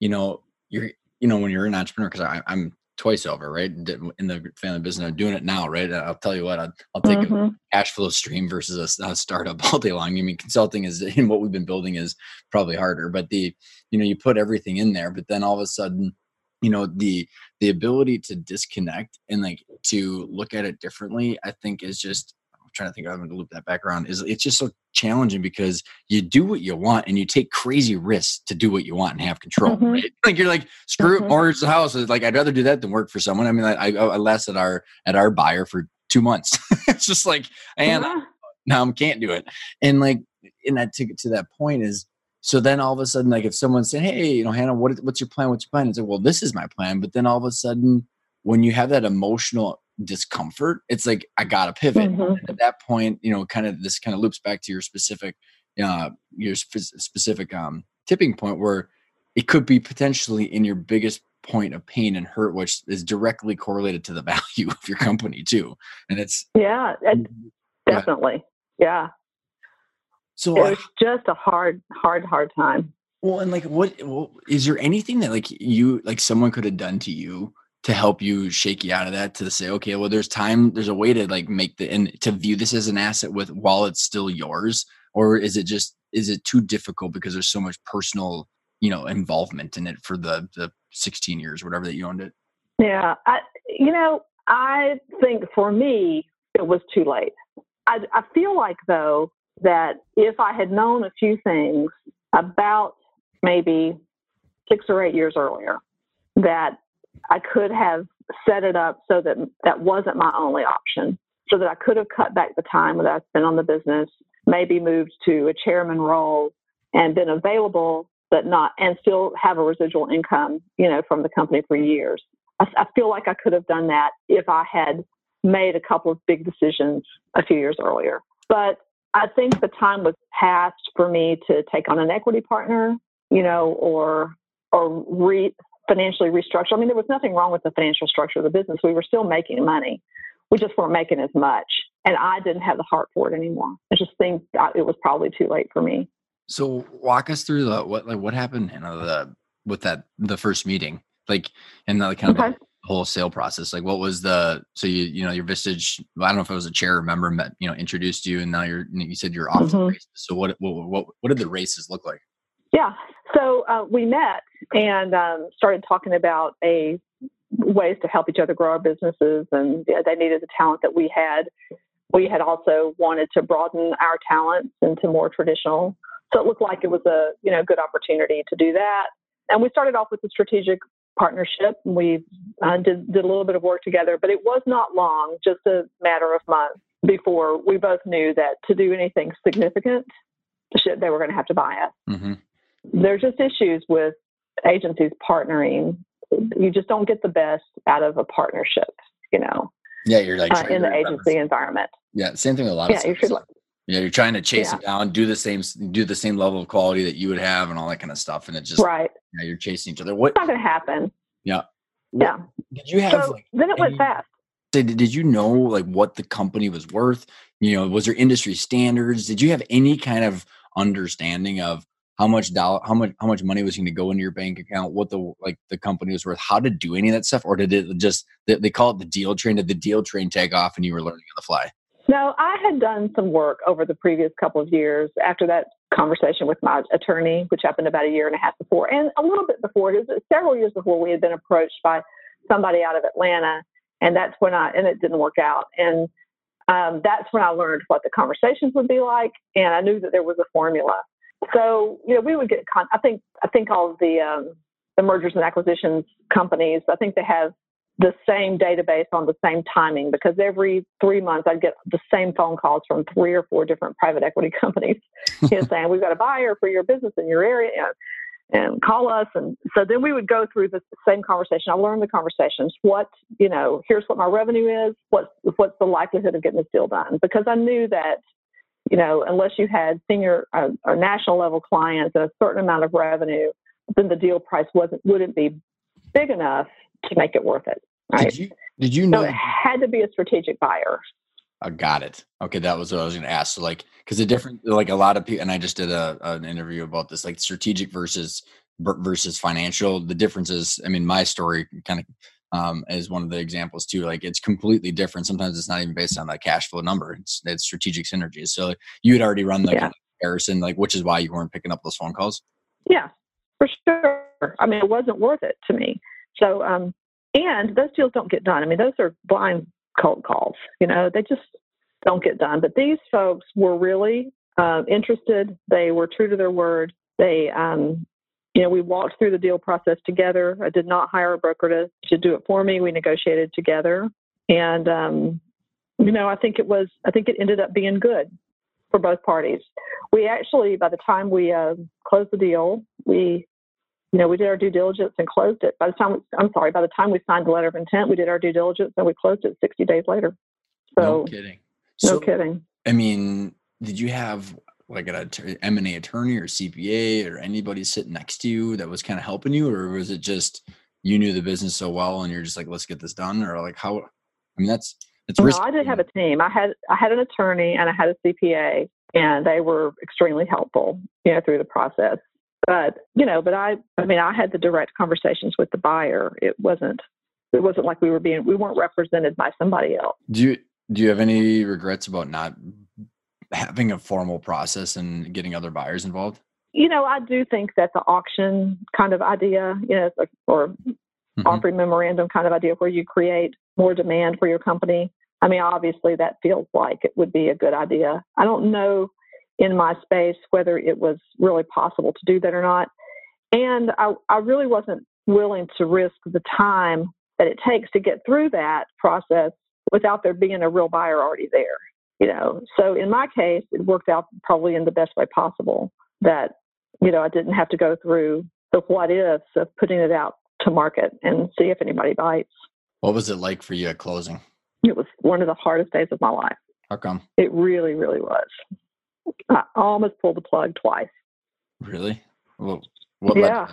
you know you're you know when you're an entrepreneur because i'm twice over right? In the family business i'm doing it now right? I'll tell you what i'll, I'll take mm-hmm. a cash flow stream versus a, a, startup (laughs) all day long. I mean consulting is (laughs) in what we've been building is probably harder but the you know you put everything in there but then all of a sudden you know the the ability to disconnect and like to look at it differently i think is just trying to think of how to loop that back around is it's just so challenging because you do what you want and you take crazy risks to do what you want and have control. Mm-hmm. Right? (laughs) Like you're like screw mm-hmm. it, mortgage the house. Like I'd rather do that than work for someone. I mean, I, I lasted our at our buyer for two months. (laughs) it's just like and yeah. now I can't do it. And like and that to to that point is so then all of a sudden like if someone said hey you know Hannah what, what's your plan what's your plan it's like well this is my plan but then all of a sudden when you have that emotional discomfort. It's like i gotta pivot. Mm-hmm. at that point you know kind of this kind of loops back to your specific uh your sp- specific um tipping point where it could be potentially in your biggest point of pain and hurt which is directly correlated to the (laughs) value of your company too. And it's yeah definitely. Yeah. So it was just a hard hard hard time. Well and like what well, is there anything that like you like someone could have done to you to help you shake you out of that to say okay well there's time there's a way to like make the and to view this as an asset with while it's still yours or is it just is it too difficult because there's so much personal you know involvement in it for the the 16 years whatever that you owned it? Yeah i you know i think for me it was too late. I, I feel like though that if i had known a few things about maybe six or eight years earlier that I could have set it up so that that wasn't my only option, so that I could have cut back the time that I spent on the business, maybe moved to a chairman role and been available, but not, and still have a residual income, you know, from the company for years. I, I feel like I could have done that if I had made a couple of big decisions a few years earlier. But I think the time was past for me to take on an equity partner, you know, or or re, financially restructure. I mean, there was nothing wrong with the financial structure of the business. We were still making money. We just weren't making as much. And I didn't have the heart for it anymore. I just think it was probably too late for me. So walk us through the, what like what happened in the with that the first meeting, like and the kind okay. of the whole sale process. Like what was the so you you know your Vistage I don't know if it was a chair member met you know introduced you and now you're you said you're off mm-hmm. the races. So what, what what what did the races look like? Yeah. So uh, we met and um, started talking about a ways to help each other grow our businesses, and they needed the talent that we had. We had also wanted to broaden our talents into more traditional. So it looked like it was a you know good opportunity to do that. And we started off with a strategic partnership. We uh, did, did a little bit of work together, but it was not long, just a matter of months before we both knew that to do anything significant, they were going to have to buy us. Mm-hmm there's just issues with agencies partnering. You just don't get the best out of a partnership, you know. Yeah, you're like uh, in the agency environment. Yeah, same thing with a lot yeah, of. Yeah, you should like yeah, you're trying to chase yeah. them down, do the same, do the same level of quality that you would have, and all that kind of stuff, and it just right. Yeah, you're chasing each other. What? It's not going to happen. Yeah. Yeah. Did you have? So like, then it went fast. Did, did you know like what the company was worth? You know, was there industry standards? Did you have any kind of understanding of how much dollar how much how much money was going to go into your bank account what the like the company was worth how to do any of that stuff or did it just they, they call it the deal train did the deal train take off and you were learning on the fly? No i had done some work over the previous couple of years after that conversation with my attorney which happened about a year and a half before and a little bit before it was several years before we had been approached by somebody out of atlanta and that's when i and it didn't work out and um, that's when i learned what the conversations would be like and i knew that there was a formula so you know, we would get. Con- I think I think all of the um, the mergers and acquisitions companies. I think they have the same database on the same timing because every three months I'd get the same phone calls from three or four different private equity (laughs) companies, you know, saying we've got a buyer for your business in your area. and call us and so then we would go through the same conversation i learned the conversations what you know here's what my revenue is what's what's the likelihood of getting this deal done because i knew that you know, unless you had senior uh, or national level clients and a certain amount of revenue, then the deal price wasn't wouldn't be big enough to make it worth it. Right? Did you did you know so it had to be a strategic buyer? I got it. Okay, that was what I was going to ask. So, like, because the different, like, a lot of people, and I just did a an interview about this, like, strategic versus versus financial. The difference is, I mean, my story kind of um, as one of the examples too. Like it's completely different. Sometimes it's not even based on that cash flow number. It's it's strategic synergies. So you had already run the yeah. comparison, like which is why you weren't picking up those phone calls. Yeah, for sure. I mean, it wasn't worth it to me. So, um, and those deals don't get done. I mean, those are blind cold calls. You know, they just don't get done. But these folks were really uh, interested. They were true to their word. They um, you know, we walked through the deal process together. I did not hire a broker to, to do it for me. We negotiated together. And, um, you know, I think it was, I think it ended up being good for both parties. We actually, by the time we uh, closed the deal, we, you know, we did our due diligence and closed it. By the time, we, I'm sorry, by the time we signed the letter of intent, we did our due diligence and we closed it 60 days later. So, no kidding. No so, kidding. I mean, did you have like an M&A attorney or CPA or anybody sitting next to you that was kind of helping you or was it just you knew the business so well and you're just like let's get this done or like how I mean that's it's no, I did have a team. I had I had an attorney and I had a CPA and they were extremely helpful, you know, through the process. But, you know, but I I mean I had the direct conversations with the buyer. It wasn't it wasn't like we were being we weren't represented by somebody else. Do you do you have any regrets about not having a formal process and getting other buyers involved? You know, I do think that the auction kind of idea, you know, or mm-hmm. offering memorandum kind of idea where you create more demand for your company. I mean, obviously that feels like it would be a good idea. I don't know in my space whether it was really possible to do that or not. And I, I really wasn't willing to risk the time that it takes to get through that process without there being a real buyer already there you know so in my case it worked out probably in the best way possible that you know i didn't have to go through the what ifs of putting it out to market and see if anybody bites what was it like for you at closing it was one of the hardest days of my life how come it really really was I almost pulled the plug twice. Really? Well, what yeah.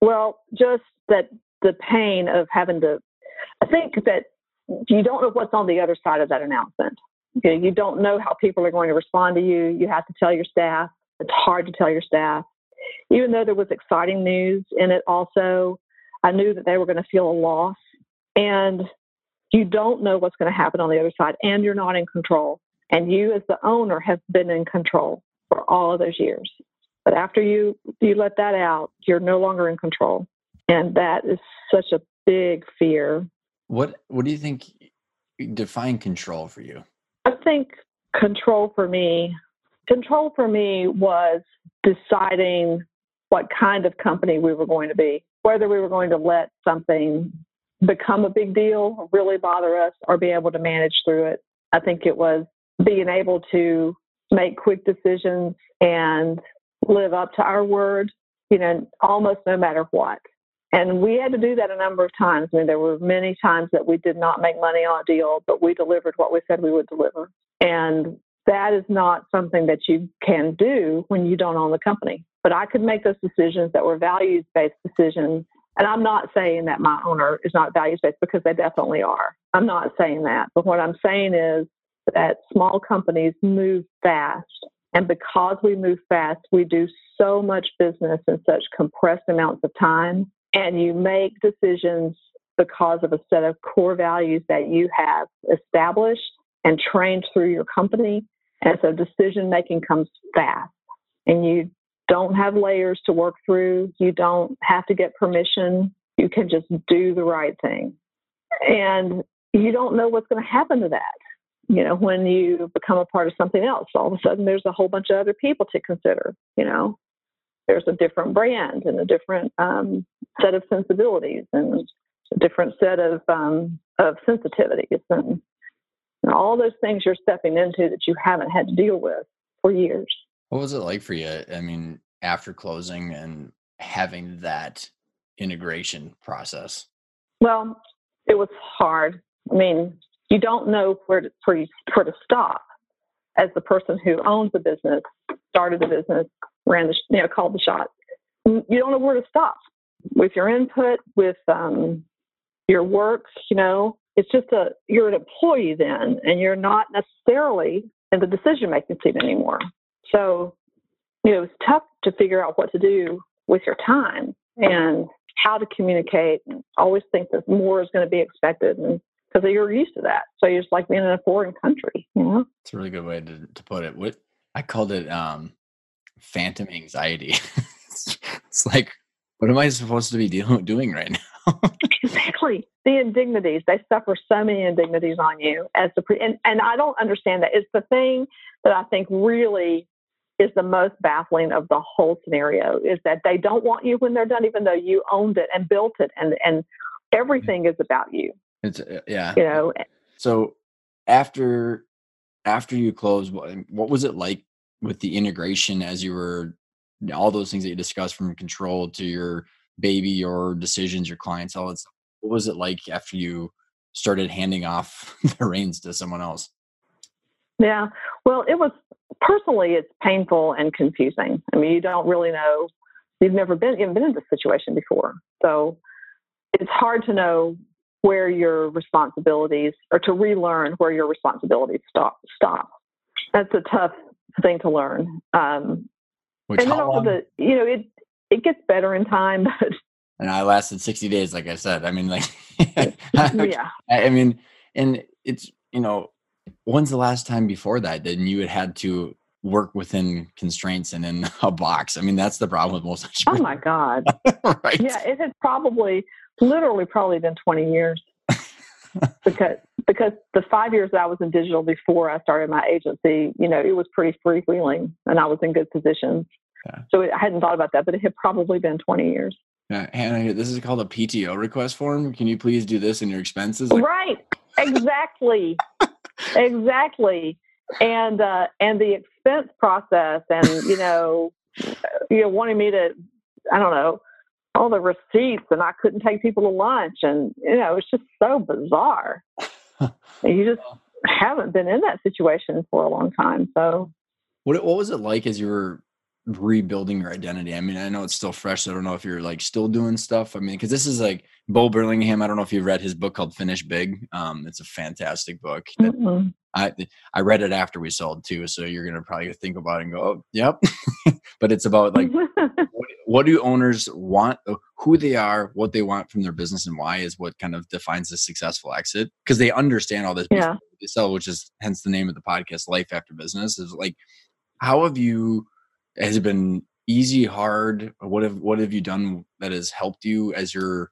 Well, just that the pain of having to. I think that you don't know what's on the other side of that announcement. Okay, you don't know how people are going to respond to you. You have to tell your staff. It's hard to tell your staff. Even though there was exciting news in it, also, I knew that they were going to feel a loss. And you don't know what's going to happen on the other side, and you're not in control. And you, as the owner, have been in control for all of those years. But after you you let that out, you're no longer in control, and that is such a big fear. What What do you think? Define control for you. I think control for me, control for me was deciding what kind of company we were going to be, whether we were going to let something become a big deal, really bother us, or be able to manage through it. I think it was being able to make quick decisions and live up to our word, you know, almost no matter what. And we had to do that a number of times. I mean, there were many times that we did not make money on a deal, but we delivered what we said we would deliver. And that is not something that you can do when you don't own the company. But I could make those decisions that were values based decisions. And I'm not saying that my owner is not values based because they definitely are. I'm not saying that. But what I'm saying is that small companies move fast. And because we move fast, we do so much business in such compressed amounts of time. And you make decisions because of a set of core values that you have established and trained through your company. And so decision making comes fast. And you don't have layers to work through. You don't have to get permission. You can just do the right thing. And you don't know what's going to happen to that you know, when you become a part of something else, all of a sudden there's a whole bunch of other people to consider. You know, there's a different brand and a different um, set of sensibilities and a different set of um, of sensitivities and, and all those things you're stepping into that you haven't had to deal with for years. What was it like for you? I mean, after closing and having that integration process? Well, it was hard. I mean, you don't know where to, where, you, where to stop as the person who owns the business, started the business, ran the, you know, called the shots. You don't know where to stop with your input, with um, your work. You know, it's just a you're an employee then, and you're not necessarily in the decision making seat anymore. So, you know, it's tough to figure out what to do with your time and how to communicate. And always think that more is going to be expected, and because you're used to that. So you're just like being in a foreign country, you know? It's a really good way to, to put it. What I called it um, phantom anxiety. (laughs) it's, it's like, what am I supposed to be dealing doing right now? (laughs) exactly. The indignities. They suffer so many indignities on you as the pre and, and I don't understand that. It's the thing that I think really is the most baffling of the whole scenario is that they don't want you when they're done, even though you owned it and built it and and everything is about you. It's uh, yeah. You know. So after after you closed, what, what was it like with the integration as you were all those things that you discussed from control to your baby, your decisions, your clients, all that. What was it like after you started handing off (laughs) the reins to someone else? Yeah. Well, it was personally it's painful and confusing. I mean, you don't really know. You've never been even been in this situation before. So it's hard to know where your responsibilities or to relearn where your responsibilities stop stop that's a tough thing to learn um, Which, and then also the you know it it gets better in time (laughs) but and i lasted 60 days like i said i mean like yeah. (laughs) I mean and it's you know when's the last time before that then you had had to work within constraints and in (laughs) a box? I mean that's the problem with most oh my god. Right. Yeah it had probably literally probably been 20 years (laughs) because because the five years that I was in digital before I started my agency, you know, it was pretty freewheeling and I was in good positions. Yeah. So it, I hadn't thought about that, but it had probably been 20 years. Yeah, Hannah, this is called a PTO request form. Can you please do this in your expenses? Like- right. Exactly. (laughs) exactly. And uh, and the expense process, and you know, you know, wanting me to, I don't know, all the receipts and I couldn't take people to lunch. And, you know, it's just so bizarre. (laughs) you just haven't been in that situation for a long time. So What what was it like as you were rebuilding your identity? I mean, I know it's still fresh. So I don't know if you're like still doing stuff. I mean, because this is like Bo Burlingham. I don't know if you've read his book called Finish Big. Um, it's a fantastic book. I I read it after we sold too, so you're gonna probably think about it and go, oh, yep. (laughs) but it's about like (laughs) what, do owners want, uh, who they are, what they want from their business, and why is what kind of defines a successful exit because they understand all this. Yeah. They sell, which is hence the name of the podcast, Life After Business. Is like, how have you? Has it been easy, hard? What have what have you done that has helped you as you're,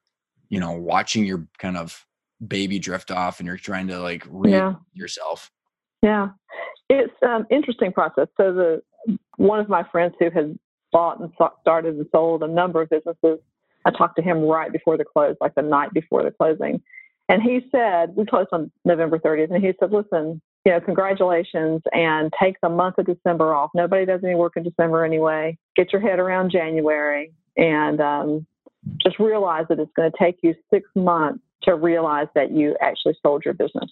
you know, watching your kind of baby drift off and you're trying to like read yeah. yourself yeah it's um interesting process so the one of my friends who has bought and started and sold a number of businesses i talked to him right before the close like the night before the closing and he said we closed on november 30th and he said listen you know congratulations and take the month of december off nobody does any work in december anyway get your head around january and um, just realize that it's going to take you six months to realize that you actually sold your business.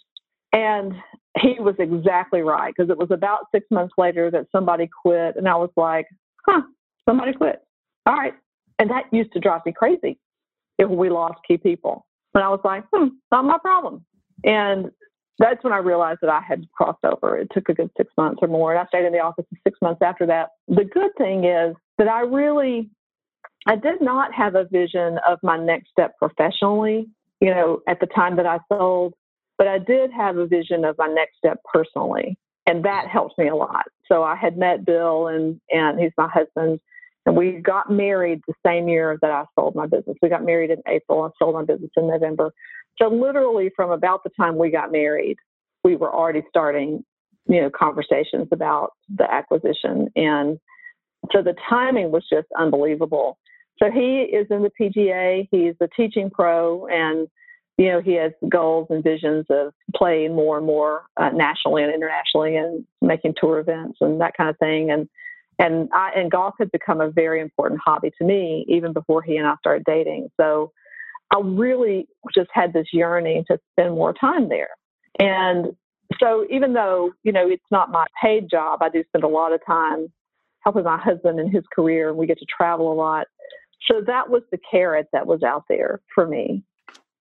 And he was exactly right because it was about six months later that somebody quit. And I was like, huh, somebody quit. All right. And that used to drive me crazy if we lost key people. And I was like, hmm, not my problem. And that's when I realized that I had crossed over. It took a good six months or more. And I stayed in the office six months after that. The good thing is that I really, I did not have a vision of my next step professionally you know, at the time that I sold, but I did have a vision of my next step personally, and that helped me a lot. So I had met Bill, and and he's my husband, and we got married the same year that I sold my business. We got married in April and sold my business in November. So literally from about the time we got married, we were already starting, you know, conversations about the acquisition, and so the timing was just unbelievable. So he is in the PGA. He's a teaching pro, and you know he has goals and visions of playing more and more uh, nationally and internationally, and making tour events and that kind of thing. And and I and golf had become a very important hobby to me even before he and I started dating. So I really just had this yearning to spend more time there. And so even though you know it's not my paid job, I do spend a lot of time helping my husband in his career, and we get to travel a lot. So that was the carrot that was out there for me.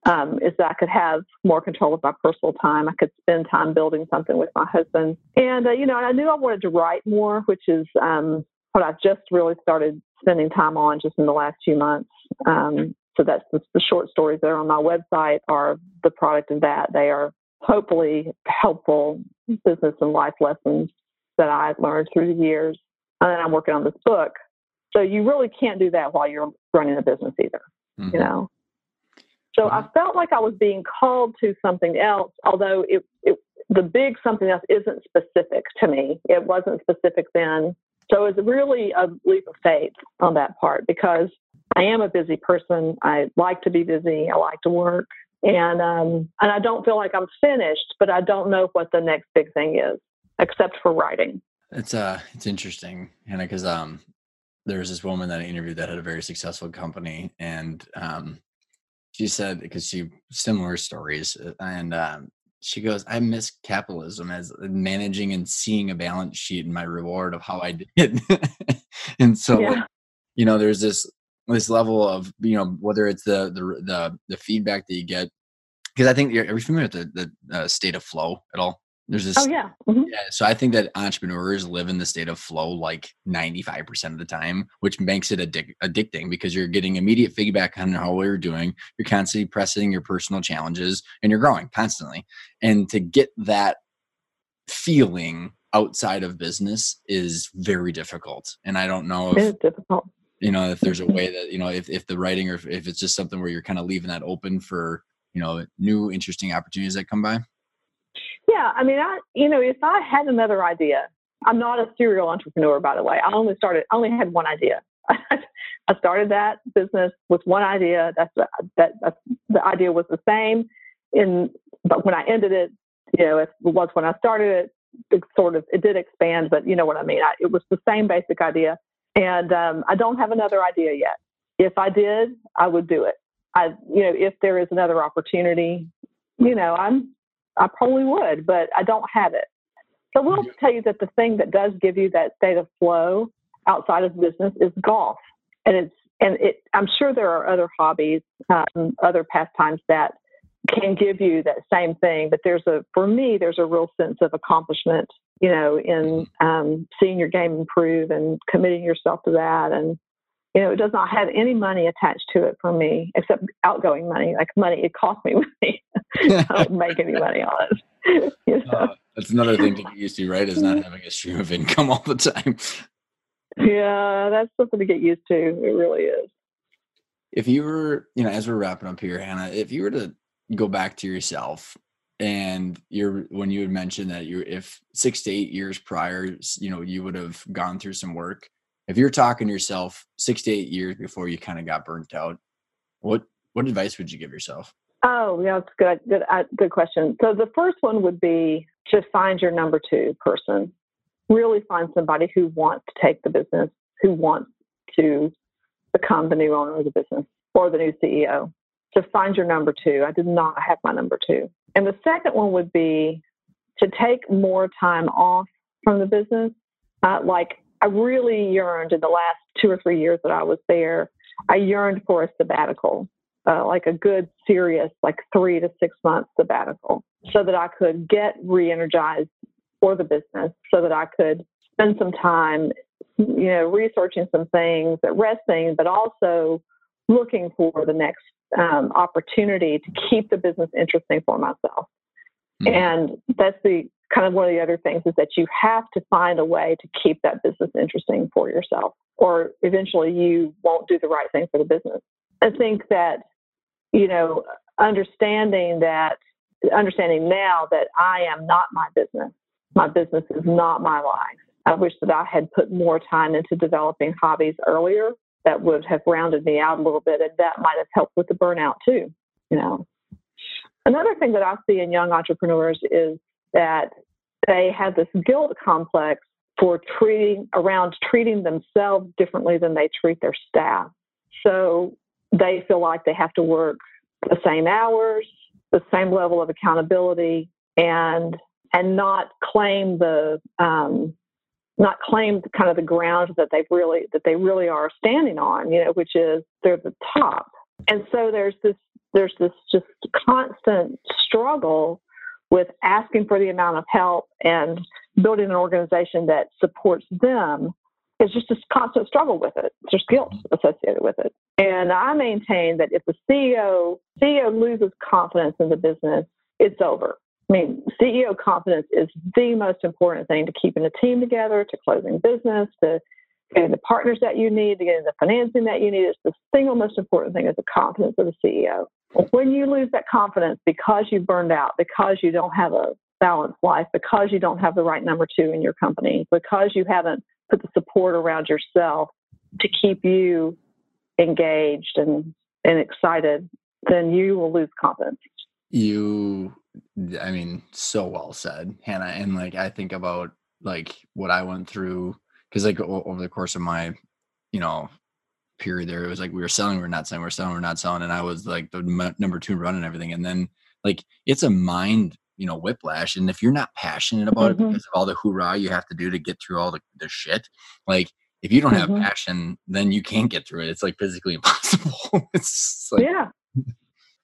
Um, is that I could have more control of my personal time. I could spend time building something with my husband. And, uh, you know, I knew I wanted to write more, which is um, what I've just really started spending time on just in the last few months. Um, so that's the, the, short stories that are on my website are the product of that. They are hopefully helpful business and life lessons that I've learned through the years. And then I'm working on this book so you really can't do that while you're running a business either, mm-hmm. you know. So mm-hmm. I felt like I was being called to something else, although it, it the big something else isn't specific to me. It wasn't specific then. So it's really a leap of faith on that part because I am a busy person. I like to be busy. I like to work. And um, and I don't feel like I'm finished, but I don't know what the next big thing is, except for writing. It's uh it's interesting, Hannah, because um there was this woman that I interviewed that had a very successful company, and um, she said because she similar stories, uh, and um, she goes, "I miss capitalism as managing and seeing a balance sheet and my reward of how I (laughs) did." and so, yeah. you know, there's this this level of you know whether it's the the the, the feedback that you get because I think are you familiar with the the uh, state of flow at all? There's this. Oh yeah. Mm-hmm. Yeah. So I think that entrepreneurs live in the state of flow like 95% of the time, which makes it addic- addicting because you're getting immediate feedback on how you're doing. You're constantly pressing your personal challenges and you're growing constantly. And to get that feeling outside of business is very difficult. And I don't know if it's difficult. You know, if there's a way that, you know, if, if the writing or if, if it's just something where you're kind of leaving that open for, you know, new interesting opportunities that come by. Yeah, I mean, I you know, if I had another idea, I'm not a serial entrepreneur, by the way. I only started, I only had one idea. (laughs) I started that business with one idea. That's that, that the idea was the same. In but when I ended it, you know, it was when I started it. It sort of it did expand, but you know what I mean. I, it was the same basic idea, and um, I don't have another idea yet. If I did, I would do it. I, you know, if there is another opportunity, you know, I'm I probably would, but I don't have it. So we'll tell you that the thing that does give you that state of flow outside of business is golf, and it's and it. I'm sure there are other hobbies, um, other pastimes that can give you that same thing. But there's a for me, there's a real sense of accomplishment, you know, in um, seeing your game improve and committing yourself to that and you know, it does not have any money attached to it for me except outgoing money. Like money, it costs me (laughs) money. I don't make any money on it. (laughs) you know? uh, that's another thing to get used to, right? Is not having a stream of income all the time. Yeah, that's something to get used to. It really is. If you were, you know, as we're wrapping up here, Hannah, if you were to go back to yourself and you're when you had mentioned that you're if six to eight years prior, you know, you would have gone through some work if you're talking to yourself six to eight years before you kind of got burnt out, what what advice would you give yourself? Oh, yeah, that's good. Good, uh, good question. So the first one would be to find your number two person. Really find somebody who wants to take the business, who wants to become the new owner of the business or the new CEO. To find your number two. I did not have my number two. And the second one would be to take more time off from the business. Uh, like I really yearned in the last two or three years that I was there. I yearned for a sabbatical, uh, like a good, serious, like three to six month sabbatical, so that I could get re energized for the business, so that I could spend some time, you know, researching some things, at resting, but also looking for the next um, opportunity to keep the business interesting for myself. Mm-hmm. And that's the kind of one of the other things is that you have to find a way to keep that business interesting for yourself, or eventually you won't do the right thing for the business. I think that, you know, understanding that, understanding now that I am not my business, my business is not my life. I wish that I had put more time into developing hobbies earlier that would have rounded me out a little bit, and that might have helped with the burnout too, you know. Another thing that I see in young entrepreneurs is that they have this guilt complex for treating around treating themselves differently than they treat their staff. So they feel like they have to work the same hours, the same level of accountability, and and not claim the um, not claim kind of the ground that they really that they really are standing on, you know, which is they're the top. And so there's this there's this just constant struggle with asking for the amount of help and building an organization that supports them is just a constant struggle with it. There's guilt mm-hmm. associated with it. And I maintain that if the CEO CEO loses confidence in the business, it's over. I mean, CEO confidence is the most important thing to keeping a team together, to closing business, to getting the partners that you need, to getting the financing that you need. It's the single most important thing is the confidence of the CEO. When you lose that confidence because you burned out, because you don't have a balanced life, because you don't have the right number two in your company, because you haven't put the support around yourself to keep you engaged and, and excited, then you will lose confidence. You, I mean, so well said, Hannah. And like, I think about like what I went through because like over the course of my, you know, period there. It was like we were selling, we are not selling, we are selling, we are not selling, and I was like the m- number two run and everything. And then like it's a mind, you know, whiplash. And if you're not passionate about mm-hmm. it because of all the hoorah you have to do to get through all the, the shit, like if you don't have mm-hmm. passion, then you can't get through it. It's like physically (laughs) impossible. it's like, yeah, (laughs)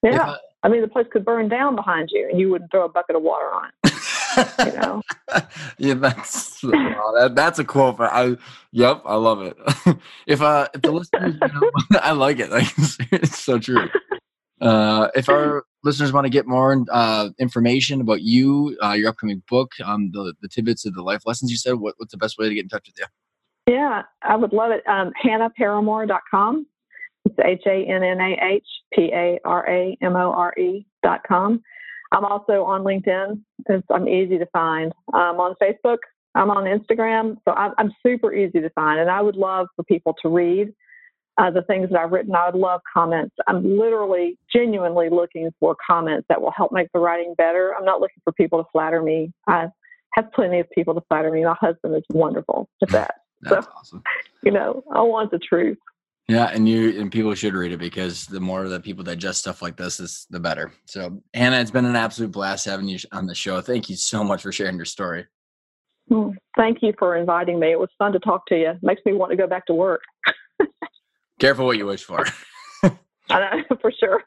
yeah. I, I mean, the place could burn down behind you, and you wouldn't throw a bucket of water on it you know? (laughs) yeah, that's (laughs) that, that's a quote. For, I yep, I love it. (laughs) if uh if the listeners, you know, I like it. Like it's so true. Uh, if our listeners want to get more uh, information about you, uh, your upcoming book, um, the the tidbits of the life lessons you said, what, what's the best way to get in touch with you? Yeah, I would love it. Um, HannahParamore.com. It's H A N N A H P A R A M O R E dot com. I'm also on LinkedIn. Because I'm easy to find. I'm on Facebook. I'm on Instagram. So I'm, I'm super easy to find. And I would love for people to read uh, the things that I've written. I would love comments. I'm literally, genuinely looking for comments that will help make the writing better. I'm not looking for people to flatter me. I have plenty of people to flatter me. My husband is wonderful at that. That's so, awesome. (laughs) You know, I want the truth. Yeah, and you and people should read it because the more the people digest stuff like this, is the better. So, Hannah, it's been an absolute blast having you on the show. Thank you so much for sharing your story. Hmm. Thank you for inviting me. It was fun to talk to you. Makes me want to go back to work. Careful what you wish for. (laughs) I know, (laughs) for sure.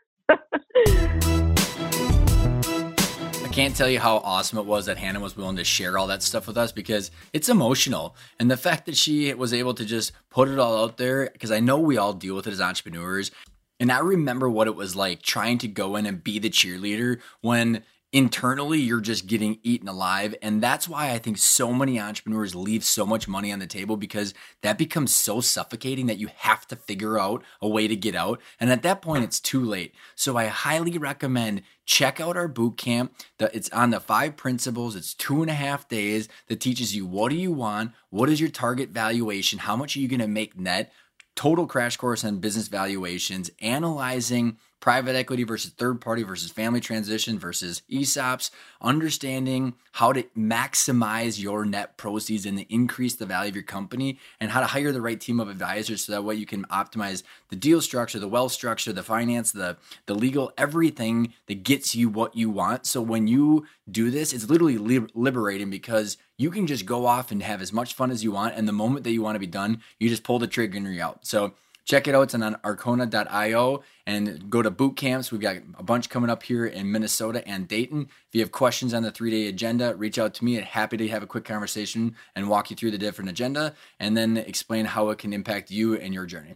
Can't tell you how awesome it was that Hannah was willing to share all that stuff with us because it's emotional. And the fact that she was able to just put it all out there, because I know we all deal with it as entrepreneurs. And I remember what it was like trying to go in and be the cheerleader when internally you're just getting eaten alive. And that's why i think so many entrepreneurs leave so much money on the table because that becomes so suffocating that you have to figure out a way to get out. And at that point it's too late. So i highly recommend check out our boot camp. That it's on the five principles. It's two and a half days that teaches you what do you want? What is your target valuation? How much are you going to make net? Total crash course on business valuations analyzing private equity versus third party versus family transition versus ESOPs, understanding how to maximize your net proceeds and to increase the value of your company, and how to hire the right team of advisors so that way you can optimize the deal structure, the wealth structure, the finance, the, the legal, everything that gets you what you want. So when you do this, it's literally liberating because you can just go off and have as much fun as you want. And the moment that you want to be done, you just pull the trigger and you're out. So check it out. It's on arkona.io and go to boot camps. We've got a bunch coming up here in Minnesota and Dayton. If you have questions on the three day agenda, reach out to me. I'm happy to have a quick conversation and walk you through the different agenda and then explain how it can impact you and your journey.